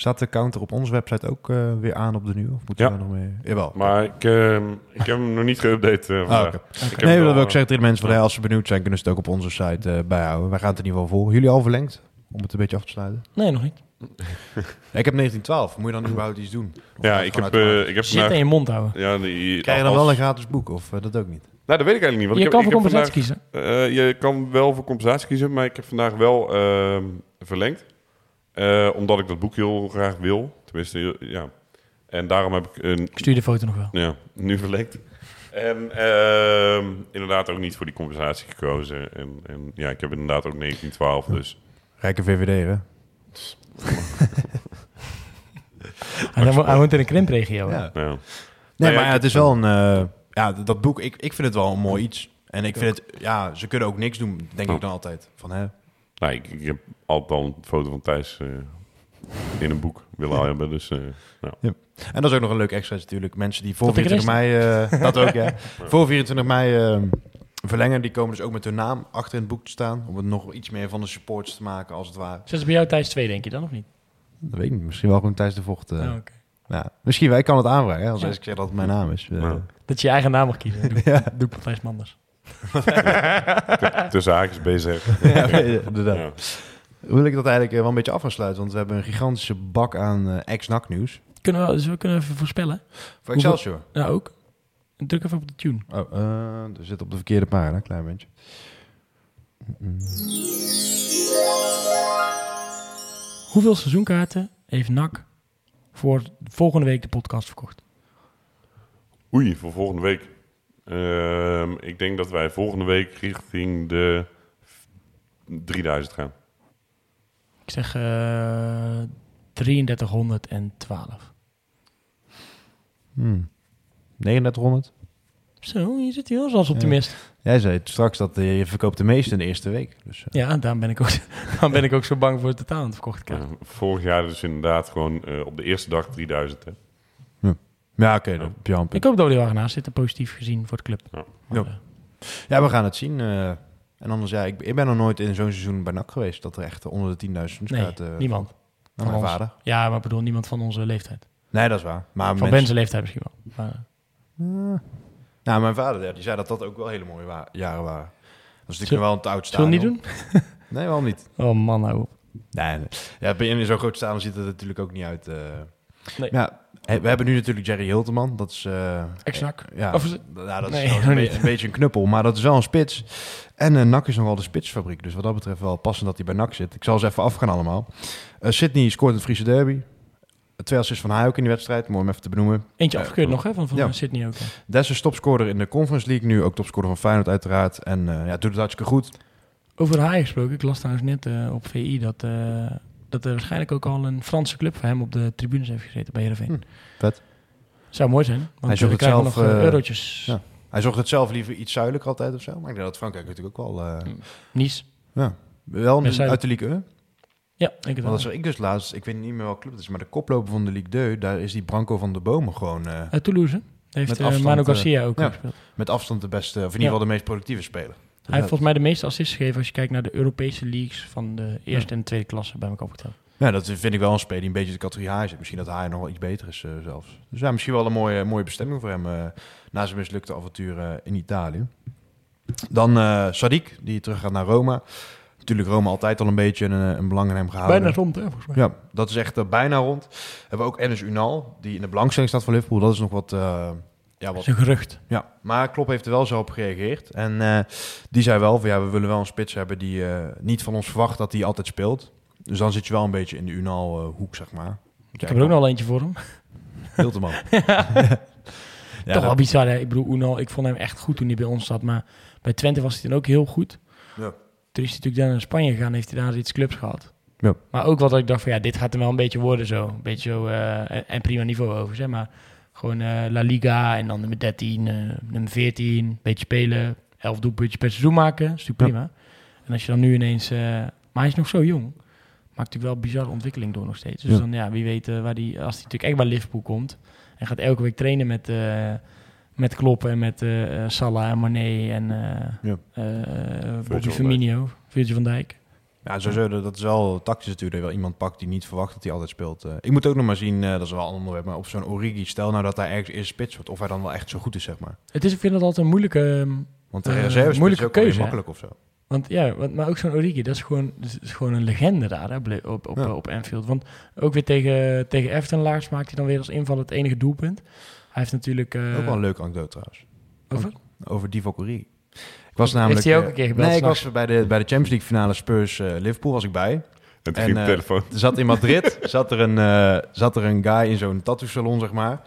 S1: Staat de counter op onze website ook eh, weer aan op de nieuwe? Of moeten
S3: Ja.
S1: we daar nog mee? Jawel.
S3: Maar ik, ehm, ik heb hem nog niet geüpdate eh,
S1: oké.
S3: Ik heb
S1: Nee, dat wil ik
S3: eh,
S1: zeggen tegen de mensen van, hey, als ze benieuwd zijn, kunnen ze het ook op onze site eh, bijhouden. Wij gaan het in ieder geval volgen. Jullie al verlengd? Om het een beetje af te sluiten.
S4: Nee, nog niet. [LAUGHS]
S1: Ik heb 1912. Moet je dan überhaupt iets doen? Of
S3: Ja, ik heb, eh, ik heb
S4: Zit in
S3: vandaag...
S4: je mond houden.
S3: Ja, die,
S1: Krijg je dan
S3: als-
S1: wel een gratis boek? Of eh, dat ook niet?
S3: Nou, dat weet ik eigenlijk niet. Want
S4: Je
S3: ik
S4: kan
S3: heb,
S4: voor
S3: ik
S4: compensatie
S3: vandaag-
S4: kiezen.
S3: Eh, je kan wel voor compensatie kiezen, maar ik heb vandaag wel ehm, verlengd. Eh, omdat ik dat boek heel graag wil. Tenminste, ja. En daarom heb ik een,
S4: Ik stuur de foto nog wel.
S3: ja, nu verlengd. En ehm, inderdaad ook niet voor die compensatie gekozen. En, en ja, ik heb inderdaad ook 1912, dus...
S1: Rijke VVD, hè? [LAUGHS]
S4: Hij, hij wo- hij woont in een krimpregio. hè?
S1: Ja.
S3: Ja.
S1: Nee,
S3: ja,
S1: maar ja, het is wel een... eh, ja, dat boek, ik, ik vind het wel een mooi iets. En ik vind het... Ja, ze kunnen ook niks doen, denk
S3: Oh.
S1: ik dan altijd. Van, hè?
S3: Nou, ik, ik heb altijd al een foto van Thijs eh, in een boek willen hebben. Dus eh, nou.
S1: En dat is ook nog een leuk extra natuurlijk. Mensen die voor
S4: Dat de
S1: 24 mei... eh, dat ook, [LAUGHS] ja. Voor 24 mei eh, verlengen, die komen dus ook met hun naam achter in het boek te staan. Om het nog iets meer van de supports te maken, als het ware.
S4: Zet ze bij jou tijdens 2, denk je dan of niet?
S1: Dat weet ik niet. Misschien wel gewoon tijdens de vocht. eh.
S4: Oh, oké.
S1: ja. Misschien, wij kan het aanvragen, hè, als
S4: Ja.
S1: ik zeg dat het mijn naam is. Eh,
S3: Ja.
S4: Dat je je eigen naam mag kiezen. [LAUGHS] Doe,
S1: Ja.
S4: doe ik Matthijs Manders. [LAUGHS]
S3: tussen haakjes bezig.
S1: ja, inderdaad.
S3: Ja.
S1: Wil ik dat eigenlijk eh, wel een beetje af gaan sluiten, want we hebben een gigantische bak aan eh ex-NAC nieuws.
S4: Kunnen we, dus we kunnen even voorspellen.
S1: Voor Excelsior.
S4: Ja, ook. Druk even op de tune.
S1: Oh, eh, er zit op de verkeerde pagina, een klein beetje.
S4: Hoeveel seizoenkaarten heeft NAC voor volgende week de podcast verkocht?
S3: Oei, voor volgende week. Ehm, ik denk dat wij volgende week richting de 3000 gaan.
S4: Ik zeg eh 3312.
S1: Hmm. 3900?
S4: Zo, je zit hier als optimist.
S1: Jij zei straks dat eh, je verkoopt de meeste in de eerste week. Dus, eh,
S4: Ja, daarom ben ik ook, [LAUGHS] daarom ben ik ook zo bang voor het totaal aan het verkochte kaart.
S3: Eh, vorig jaar dus inderdaad gewoon eh, op de eerste dag 3000. Hè.
S1: Ja, oké.
S4: Ik hoop dat we er wel naast zitten, positief gezien voor de club.
S3: Ja.
S4: Maar,
S1: Ja.
S4: eh,
S1: Ja, we gaan het zien. eh. en anders, ja, ik, ik ben nog nooit in zo'n seizoen bij NAC geweest dat er echt onder de 10.000
S4: nee,
S1: seizoenskaarten...
S4: niemand.
S1: Nou,
S4: van
S1: mijn
S4: ons.
S1: vader.
S4: Ja, maar ik bedoel niemand van onze leeftijd.
S1: Nee, dat is waar. Maar
S4: Van
S1: mensen-
S4: Ben's leeftijd misschien wel. Maar,
S1: Nou, mijn vader, die zei dat dat ook wel hele mooie wa- jaren waren. Dat is natuurlijk wel een te oud
S4: zullen we niet doen? [LAUGHS]
S1: Nee, waarom niet?
S4: Oh man, nou op.
S1: Nee, nee. Ja, ben je in zo'n groot stadion ziet het natuurlijk ook niet uit. eh.
S4: Nee.
S1: Ja, we hebben nu natuurlijk Jerry Hilteman. Dat is... eh,
S4: Ex-NAC.
S1: Ja,
S4: Of is het-
S1: ja, dat
S4: Nee,
S1: is [LAUGHS] een,
S4: niet.
S1: be- een beetje een knuppel, maar dat is wel een spits. En eh NAC is nog wel de spitsfabriek, dus wat dat betreft wel passend dat hij bij NAC zit. Ik zal ze even afgaan allemaal. Eh Sydney scoort een Friese derby. Twee assists van hij ook in die wedstrijd, mooi om even te benoemen.
S4: Eentje afgekeurd nog, hè, van, van
S1: ja.
S4: Sydney ook. hè.
S1: Des is topscorer in de Conference League, nu ook topscorer van Feyenoord uiteraard. En ja, doet het hartstikke goed.
S4: Over Haai gesproken, ik las trouwens net op VI dat, dat er waarschijnlijk ook al een Franse club voor hem op de tribunes heeft gezeten bij Heerenveen.
S1: Hm, vet.
S4: Zou mooi zijn, want
S1: Hij
S4: we
S1: het zelf,
S4: nog eh,
S1: eh,
S4: eurotjes.
S1: ja. Hij zocht het zelf liever iets zuidelijker altijd of zo. Maar ik denk dat Frankrijk natuurlijk ook wel... eh,
S4: Nice.
S1: ja, wel een,
S4: zuidelijk.
S1: uit de Ligue 1.
S4: Ja, ik wel.
S1: dat zag ik dus laatst, ik weet niet meer welke club het is, maar de koploper van de Ligue 2, daar is die Branco van de Bomen gewoon eh,
S4: Uit Toulouse heeft
S1: Met afstand,
S4: Manu Garcia ook
S1: ja.
S4: gespeeld.
S1: met afstand de beste, of in ieder
S4: Ja.
S1: geval de meest productieve speler.
S4: Hij heeft volgens mij de meeste assists gegeven als je kijkt naar de Europese leagues van de eerste en tweede klasse bij elkaar opgeteld.
S1: Ja, dat vind ik wel een speler die een beetje de categorie H zit. Misschien dat hij nog wel iets beter is eh, zelfs. Dus ja, misschien wel een mooie, mooie bestemming voor hem eh, na zijn mislukte avontuur eh, in Italië. Dan eh Sadiq, die terug gaat naar Roma. Natuurlijk Roma altijd al een beetje een, een belang in hem gehouden.
S4: Bijna rond, hè, volgens mij.
S1: Ja, dat is echt bijna rond. Hebben we ook Enes Unal, die in de belangstelling staat voor Liverpool. Dat is nog wat... ja,
S4: Dat
S1: wat
S4: is een gerucht.
S1: ja, maar Klopp heeft er wel zo op gereageerd. En eh, die zei wel van ja, we willen wel een spits hebben die eh, niet van ons verwacht dat hij altijd speelt. Dus dan zit je wel een beetje in de Unal eh, hoek, zeg maar.
S4: Ik heb er ook nog wel eentje voor hem.
S1: Hilterman. [LAUGHS] ja,
S4: Toch wel bizar, hè? Ik bedoel, Uno, ik vond hem echt goed toen hij bij ons zat. Maar bij Twente was hij dan ook heel goed.
S1: Ja.
S4: Toen is hij natuurlijk dan naar Spanje gegaan, heeft hij daar iets clubs gehad.
S1: Ja.
S4: Maar ook wat ik dacht van, ja, dit gaat hem wel een beetje worden zo. Een beetje zo, eh, en, en prima niveau over, zeg maar. Gewoon eh, La Liga en dan nummer 13, eh, nummer 14, beetje spelen. 11 doelpuntjes per seizoen maken, dat is natuurlijk prima. En als je dan nu ineens... eh, maar hij is nog zo jong. Maakt natuurlijk wel een bizarre ontwikkeling door nog steeds. Dus
S1: Ja.
S4: dan, ja, wie weet waar die... Als hij natuurlijk echt bij Liverpool komt... en gaat elke week trainen met... eh, met Klopp en met Salah en Mane en eh
S1: Ja.
S4: eh, Bobby Firmino, Virgil van Dijk.
S1: Ja, sowieso, dat dat is wel tactisch natuurlijk. Dat wel iemand pakt die niet verwacht dat hij altijd speelt. Eh, ik moet ook nog maar zien, eh, dat is wel een onderwerp, maar op zo'n Origi, stel nou dat hij ergens eerst spits wordt, of hij dan wel echt zo goed is, zeg maar.
S4: Het is, ik vind het altijd een moeilijke...
S1: Want de
S4: Eh,
S1: reserve
S4: moeilijke
S1: is
S4: keuze,
S1: makkelijk of zo.
S4: Want ja, want, maar ook zo'n Origi, dat is gewoon, dat is gewoon een legende daar hè, op, op,
S1: Ja.
S4: op Anfield. Want ook weer tegen, tegen Everton laars maakt hij dan weer als inval het enige doelpunt. Hij heeft natuurlijk...
S1: ook wel een leuke anekdote trouwens.
S4: over?
S1: Over Divock Origi. Ik was namelijk...
S4: hij ook
S1: eh,
S4: een keer gebeld
S1: Nee, ik was bij de, bij de Champions League finale Spurs-Liverpool was ik bij.
S3: En toen
S1: En,
S3: ging de
S1: eh,
S3: telefoon.
S1: Er zat in Madrid [LAUGHS] zat er een, eh, zat er een guy in zo'n tattoo salon, zeg maar.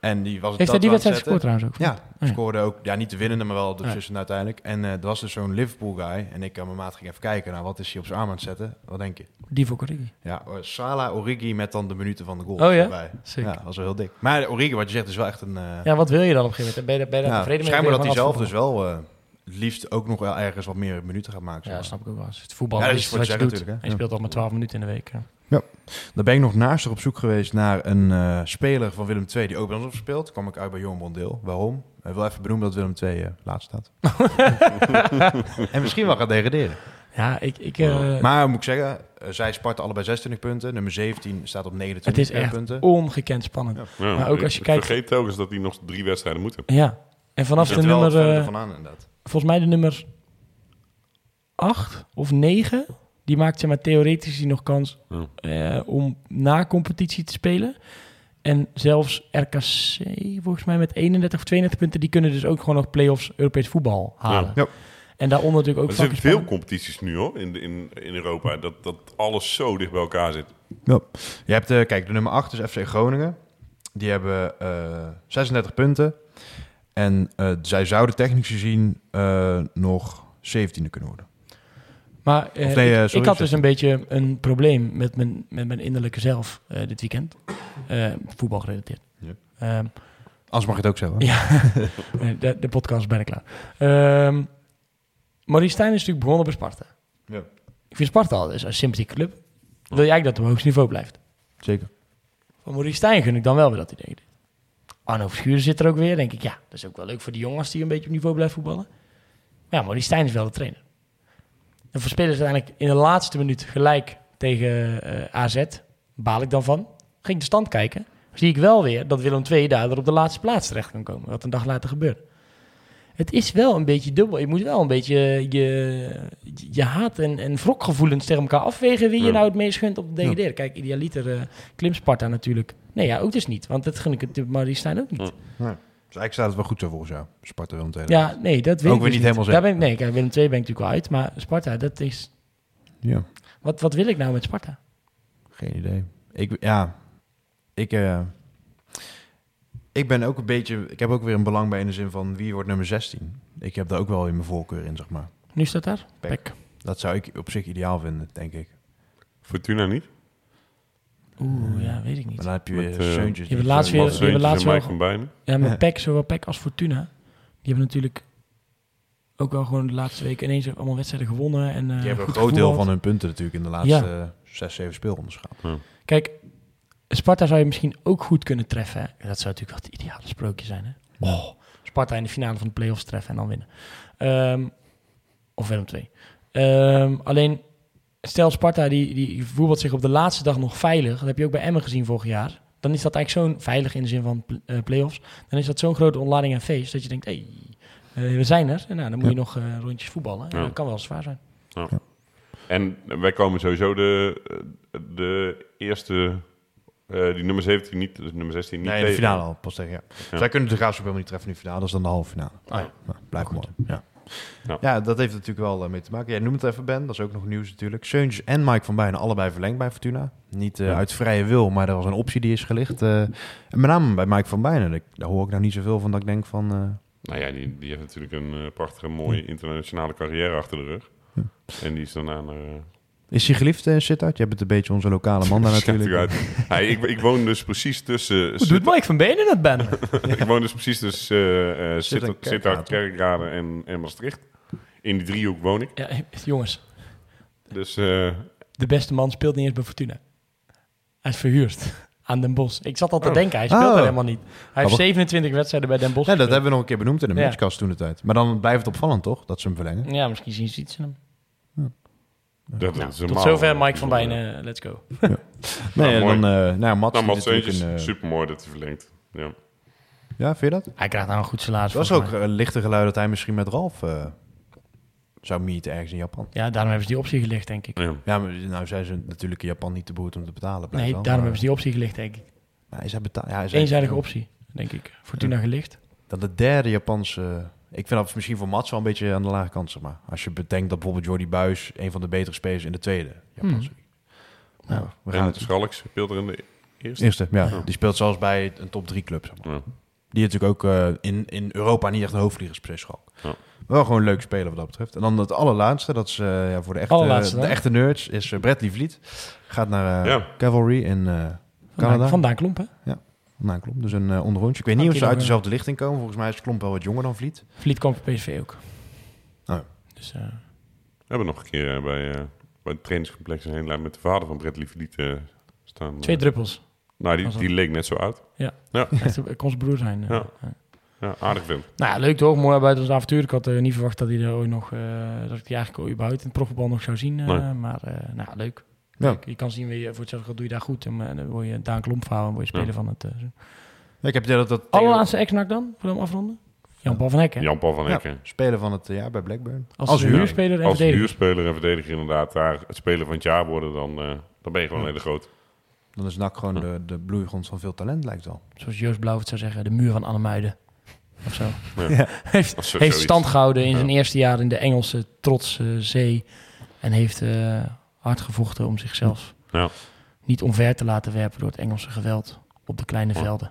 S1: En die was een
S4: Heeft hij die
S1: aan
S4: wedstrijd
S1: het
S4: gescoord trouwens ook?
S1: Ja,
S4: ja.
S1: scoorde ook, ja, niet de winnende, maar wel de
S4: Ja.
S1: beslissende uiteindelijk. En eh, er was dus zo'n Liverpool guy. En ik en mijn maat ging even kijken, nou, wat is hij op zijn arm aan het zetten? Wat denk je?
S4: Divock Origi.
S1: Ja, eh, Salah Origi met dan de minuten van de goal.
S4: Oh ja?
S1: erbij. Ja, dat was wel heel dik. Maar Origi, wat je zegt, is wel echt een... eh,
S4: Ja, wat wil je dan op een gegeven moment? Ben je, ben je daar
S1: ja,
S4: tevreden mee?
S1: schijnbaar dat hij zelf dus wel eh, het liefst ook nog wel ergens wat meer minuten gaat maken. zeg
S4: Ja, snap ik ook wel. Het voetbal
S1: Ja, dat
S4: is
S1: is voor
S4: wat je doet. speelt al maar 12 minuten in de week. ja.
S1: Daar ben ik nog naast op zoek geweest naar een eh, speler van Willem II die ook bij ons gespeeld. Toen kwam ik uit bij Johan Bondeel. Waarom? Hij wil even benoemen dat Willem II eh, laatst staat. [LAUGHS] en misschien wel gaat degraderen.
S4: Ja, ik... ik eh,
S1: maar moet ik zeggen, zij Sparta allebei 26 punten. Nummer 17 staat op 29
S4: het is echt
S1: punten.
S4: ongekend spannend.
S1: Ja.
S3: Ja,
S4: maar ook
S3: ik-
S4: als je
S3: ik
S4: kijkt-
S3: vergeet telkens dat hij nog drie wedstrijden moet hebben.
S4: Ja. En vanaf de
S1: er
S4: nummer...
S1: verder
S4: eh,
S1: van aan inderdaad.
S4: Volgens mij de nummer 8 of 9, die maakt zeg maar, theoretisch nog kans
S3: Ja.
S4: eh, om na competitie te spelen. En zelfs RKC, volgens mij met 31 of 32 punten, die kunnen dus ook gewoon nog play-offs Europees voetbal halen.
S1: Ja.
S4: En daaronder natuurlijk ook
S3: er zijn veel
S4: spannend.
S3: competities nu hoor, in, in, in Europa. Dat, dat alles zo dicht bij elkaar zit.
S1: Ja. Je hebt, eh, kijk, de nummer 8 is FC Groningen. Die hebben eh 36 punten. En eh, zij zouden technisch gezien eh, nog 17e kunnen worden.
S4: Maar eh,
S1: nee,
S4: ik, had dus
S1: 16.
S4: een beetje een probleem met mijn, met mijn innerlijke zelf dit weekend. Voetbal gerelateerd.
S1: Ja.
S4: Ehm,
S1: Anders mag je het ook zeggen.
S4: Ja, [LAUGHS] de, de podcast is bijna klaar. Ehm Maurice Stijn is natuurlijk begonnen bij Sparta.
S1: Ja.
S4: Ik vind Sparta al dus een sympathieke club. Wil eigenlijk dat het op hoogst niveau blijft?
S1: Zeker.
S4: Van Maurice Stijn gun ik dan wel weer dat hij deed. Arno Verschuren zit er ook weer. denk ik, ja, dat is ook wel leuk voor die jongens die een beetje op niveau blijven voetballen. Maar ja, Maurice Stijn is wel de trainer. En voor spelers uiteindelijk in de laatste minuut gelijk tegen eh, AZ, baal ik dan van. Ging de stand kijken, zie ik wel weer dat Willem II daardoor op de laatste plaats terecht kan komen. Wat een dag later gebeurt. Het is wel een beetje dubbel. Je moet wel een beetje je, je haat en, en wrokgevoelens tegen elkaar afwegen wie je
S3: Ja.
S4: nou het meest gunt op de degraderen. Kijk, idealiter eh Klim Sparta natuurlijk. Nee, ja, ook dus niet. Want dat gun ik het Maurice Stijn ook niet.
S3: Ja.
S1: Dus eigenlijk staat het wel goed zo volgens jou. Sparta Willem II.
S4: Ja, nee, dat weet
S1: Ook
S4: ik
S1: weer
S4: dus
S1: niet helemaal
S4: Daar ben
S1: zeker.
S4: ik, nee, kijk, Willem II ben ik natuurlijk wel uit. Maar Sparta, dat is...
S1: Ja.
S4: Wat, wat wil ik nou met Sparta?
S1: Geen idee. Ik, ja, ik, eh, ik ben ook een beetje, ik heb ook weer een belang bij in de zin van wie wordt nummer 16. Ik heb daar ook wel in mijn voorkeur in, zeg maar.
S4: Nu staat daar?
S1: Pek.
S4: Pek.
S1: Dat zou ik op zich ideaal vinden, denk ik.
S3: Fortuna niet?
S4: Oeh, ja, weet ik
S1: Maar
S4: niet.
S1: dan heb je
S3: Met,
S1: weer
S3: eh,
S1: Seuntjes.
S4: je hebt laatst weer- hebben
S3: Seuntjes
S4: laatst. Ja, met [LAUGHS] Pek, zowel Pek als Fortuna. Die hebben natuurlijk ook wel gewoon de laatste weken ineens allemaal wedstrijden gewonnen. En, eh,
S1: Die hebben een groot deel van hun punten natuurlijk in de laatste
S4: Ja.
S1: eh, zes, zeven speelrondes gehad.
S4: Kijk, Sparta zou je misschien ook goed kunnen treffen. Hè? Dat zou natuurlijk wel het ideale sprookje zijn. Hè? Oh, Sparta in de finale van de play-offs treffen en dan winnen. Ehm, of Willem 2. Ehm, alleen, stel Sparta die, die voetbalt zich op de laatste dag nog veilig. Dat heb je ook bij Emmen gezien vorig jaar. Dan is dat eigenlijk zo'n veilig in de zin van eh, play-offs. Dan is dat zo'n grote ontlading en feest dat je denkt, hé, hey, we zijn er. En nou, dan moet je nog eh, rondjes voetballen. Ja,
S3: Ja.
S4: Dat kan wel zwaar zijn.
S3: En wij komen sowieso de, de eerste, eh, die nummer 17 niet, dus nummer 16 niet
S1: Nee, in de finale al pas tegen, ja. Zij kunnen de Graafschap helemaal niet treffen in de finale. Dat is dan de halve finale.
S4: Ah, ja.
S1: Nou, blijft mooi. Ja.
S3: Ja.
S1: Ja. dat heeft natuurlijk wel eh, mee te maken. Jij noemt het even, Ben. Dat is ook nog nieuws natuurlijk. Seuntjes en Mike van Bijnen allebei verlengd bij Fortuna. Niet eh,
S3: Ja.
S1: uit vrije wil, maar er was een optie die is gelicht. eh, en met name bij Mike van Bijnen. Daar hoor ik nou niet zoveel van dat ik denk van... eh,
S3: Nou ja, die, die heeft natuurlijk een prachtige, mooie internationale carrière achter de rug. En die is daarna naar... eh,
S1: is hij geliefd, uh, Sittard? Je bent een beetje onze lokale man daar [LAUGHS] natuurlijk.
S3: Schattig uit. Hey, ik, ik woon dus precies tussen...
S4: Hoe doet Mike van Benen het, Ben? [LAUGHS]
S3: ik woon dus precies tussen eh, eh,
S1: Sittard,
S3: Sittard,
S1: Kerkrade.
S3: En, en Maastricht. In die driehoek woon ik.
S4: ja, [LAUGHS] jongens,
S3: Dus eh,
S4: de beste man speelt niet eens bij Fortuna. Hij is verhuurd aan Den Bosch. Ik zat al te
S3: Oh.
S4: denken, hij speelt
S1: Oh.
S4: er helemaal niet. Hij heeft
S1: Grappig.
S4: 27 wedstrijden bij Den Bosch
S1: Ja, dat hebben we nog een keer benoemd in de
S4: Ja.
S1: matchcast toen de tijd. Maar dan blijft het opvallend toch, dat ze hem verlengen.
S4: Ja, misschien zien ze iets in hem.
S3: Dat
S4: Nou,
S3: is
S4: tot zover
S3: maal.
S4: Mike van Bijnen, let's go. [LAUGHS]
S1: Nee,
S3: Nou,
S1: en dan, eh nou ja, Mats.
S3: Nou, Mats
S1: een, eh,
S3: super mooi dat hij verlengt. Ja.
S1: Ja, vind je dat?
S4: Hij krijgt nou een goed salaris.
S1: Er was ook een lichte geluid dat hij misschien met Ralf eh, zou meeten ergens in Japan.
S4: Ja, daarom hebben ze die optie gelicht, denk ik.
S3: Ja.
S1: Ja, maar nou zijn ze natuurlijk in Japan niet te behoed om te betalen.
S4: Nee,
S1: wel,
S4: daarom
S1: maar-
S4: hebben ze die optie gelicht, denk ik.
S1: Maar is hij betaald? Ja, zei-
S4: Eenzijdige optie, denk ik. Fortuna gelicht.
S1: Dat de derde Japanse... Ik vind dat misschien voor Mats wel een beetje aan de lage kant, zeg maar. Als je bedenkt dat bijvoorbeeld Jordi Buis een van de betere spelers in de tweede Japanse
S4: Hmm.
S1: Nou, we gaan
S3: En
S1: het
S3: Schalks speelt er in de eerste.
S1: Eerste, ja.
S3: Ja.
S1: Die speelt zelfs bij een top 3 club, zeg maar.
S3: Ja.
S1: Die natuurlijk ook eh, in, in Europa niet echt een hoofdvlieger is, Schalk.
S3: Ja.
S1: Maar wel gewoon een leuk speler wat dat betreft. En dan het allerlaatste, dat is eh, ja, voor de echte, de echte nerds, is eh, Bradley Vliet. Gaat naar
S3: Ja.
S1: Cavalry in eh,
S4: Vandaan,
S1: Canada.
S4: vandaan klomp, hè?
S1: Nou, klopt. Dus een uh, onderrondje. Ik weet niet of ze uit dezelfde lichting komen. Volgens mij is Klomp wel wat jonger dan Vliet.
S4: Vliet kwam voor PSV ook.
S1: Oh ja.
S4: Dus, eh,
S3: We hebben nog een keer eh, bij, eh, bij het trainingscomplex heen met de vader van Bradley Verliet eh staan.
S4: twee druppels.
S3: nou, die, die leek net zo oud. [LAUGHS]
S4: Echt, ik kon zijn broer zijn.
S3: Ja.
S4: Ja.
S3: Ja, aardig vent.
S4: Nou ja, leuk toch? Mooi buiten ons avontuur. Ik had eh, niet verwacht dat hij er ooit nog, eh, dat ik die eigenlijk überhaupt in het profvoetbal nog zou zien. eh,
S3: Nee.
S4: Maar eh, nou, leuk.
S1: Ja.
S4: Je kan zien, wie je, voor hetzelfde geld doe je daar goed. En, eh, dan word je Daan Klomp en word je speler
S3: Ja.
S4: van het... eh, zo.
S1: Ja, ik heb het idee dat dat...
S4: Allerlaatste ex-nak dan, voor hem afronden? Jan-Paul van Hekken.
S3: Jan-Paul van
S1: Ja,
S3: Hekken.
S1: speler van het eh, jaar bij Blackburn.
S4: Als,
S1: Als huur.
S4: huurspeler en
S3: Als
S4: verdediger.
S3: huurspeler en verdediger inderdaad daar het speler van het jaar worden, dan, eh, dan ben je gewoon een hele groot.
S1: Dan is NAC gewoon de, de bloeigrond van veel talent, lijkt wel.
S4: Zoals Joost Blauw het zou zeggen, de muur van Annemuiden. Of zo.
S3: Ja.
S4: heeft
S3: zo-
S4: heeft stand gehouden in
S3: Ja.
S4: zijn eerste jaar in de Engelse trotse zee. En heeft eh, hard gevochten om zichzelf
S3: Ja.
S4: niet omver te laten werpen door het Engelse geweld op de kleine
S3: Ja.
S4: velden.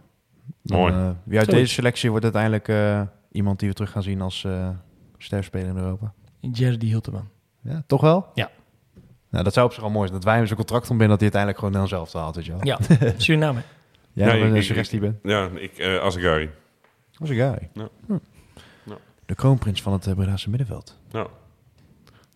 S1: Dan,
S3: Mooi.
S1: eh, wie uit
S4: Zoiets.
S1: deze selectie wordt uiteindelijk eh, iemand die we terug gaan zien als eh sterspeler in Europa?
S4: Jerry Hilteman.
S1: Ja, toch wel?
S4: Ja.
S1: Nou, dat zou op zich al mooi zijn. Dat wij hem zijn contract ontbinden dat hij uiteindelijk gewoon dan zelf haalt, weet je wel.
S4: Ja, [LAUGHS] Suriname.
S1: Jij
S3: Ja,
S1: nog
S3: ik-
S1: een
S3: ik-
S1: suggestie bent?
S3: Ja, ik, eh
S1: is een guy.
S3: Ja.
S1: Hm.
S3: Ja.
S1: De kroonprins van het uh, Bredaanse middenveld.
S3: Ja.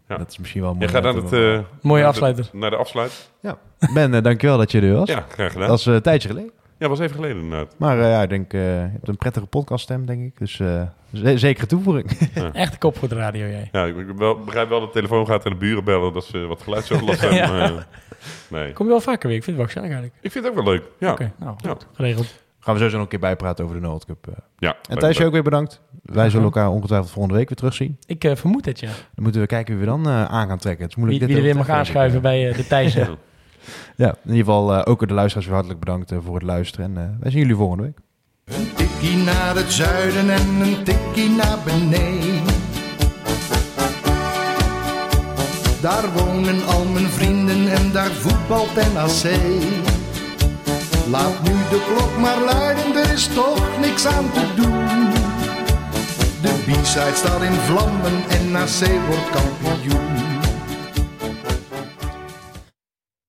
S3: Ja.
S1: Dat is misschien wel een
S3: Je
S1: mooi.
S3: gaat naar
S1: om
S3: het... eh,
S4: Mooie
S3: naar
S4: afsluiter.
S3: De, naar de afsluit.
S1: Ja. Ben, eh, dankjewel dat je er was.
S3: Ja, graag gedaan.
S1: Dat is eh, een tijdje geleden.
S3: Ja, was even geleden inderdaad.
S1: Maar eh, ja, ik denk, eh, je hebt een prettige podcaststem, denk ik. Dus eh ze- zekere toevoeging. [LAUGHS]
S4: Echt kop voor de radio, jij.
S3: Ja, ik, ik wel, begrijp wel dat de telefoon gaat en de buren bellen dat ze wat geluidsoverlast hebben. [LAUGHS]
S4: Ja.
S3: maar, eh, nee.
S4: Kom je wel vaker weer? Ik vind het wel gezellig eigenlijk.
S3: Ik vind het ook wel leuk. Ja.
S4: Oké, nou,
S3: Ja.
S4: goed. Geregeld.
S1: Gaan we sowieso nog een keer bijpraten over de Noord Cup. eh.
S3: ja
S1: En Thijs, je ook weer bedankt. Wij zullen elkaar ongetwijfeld volgende week weer terugzien.
S4: Ik eh, vermoed het, ja.
S1: Dan moeten we kijken wie we dan eh, aan gaan trekken. Het is
S4: Wie,
S1: moeilijk
S4: wie er
S1: dit
S4: weer mag aanschuiven bij eh, de Thijssen.
S3: Ja.
S1: Ja, in ieder geval eh, ook de luisteraars weer hartelijk bedankt voor het luisteren. En eh, wij zien jullie volgende week.
S6: Een tikkie naar het zuiden en een tikkie naar beneden. Daar wonen al mijn vrienden en daar voetbalt NAC. Laat nu de klok maar luiden, er is toch niks aan te doen. De B-side staat in vlammen en NAC wordt kampioen.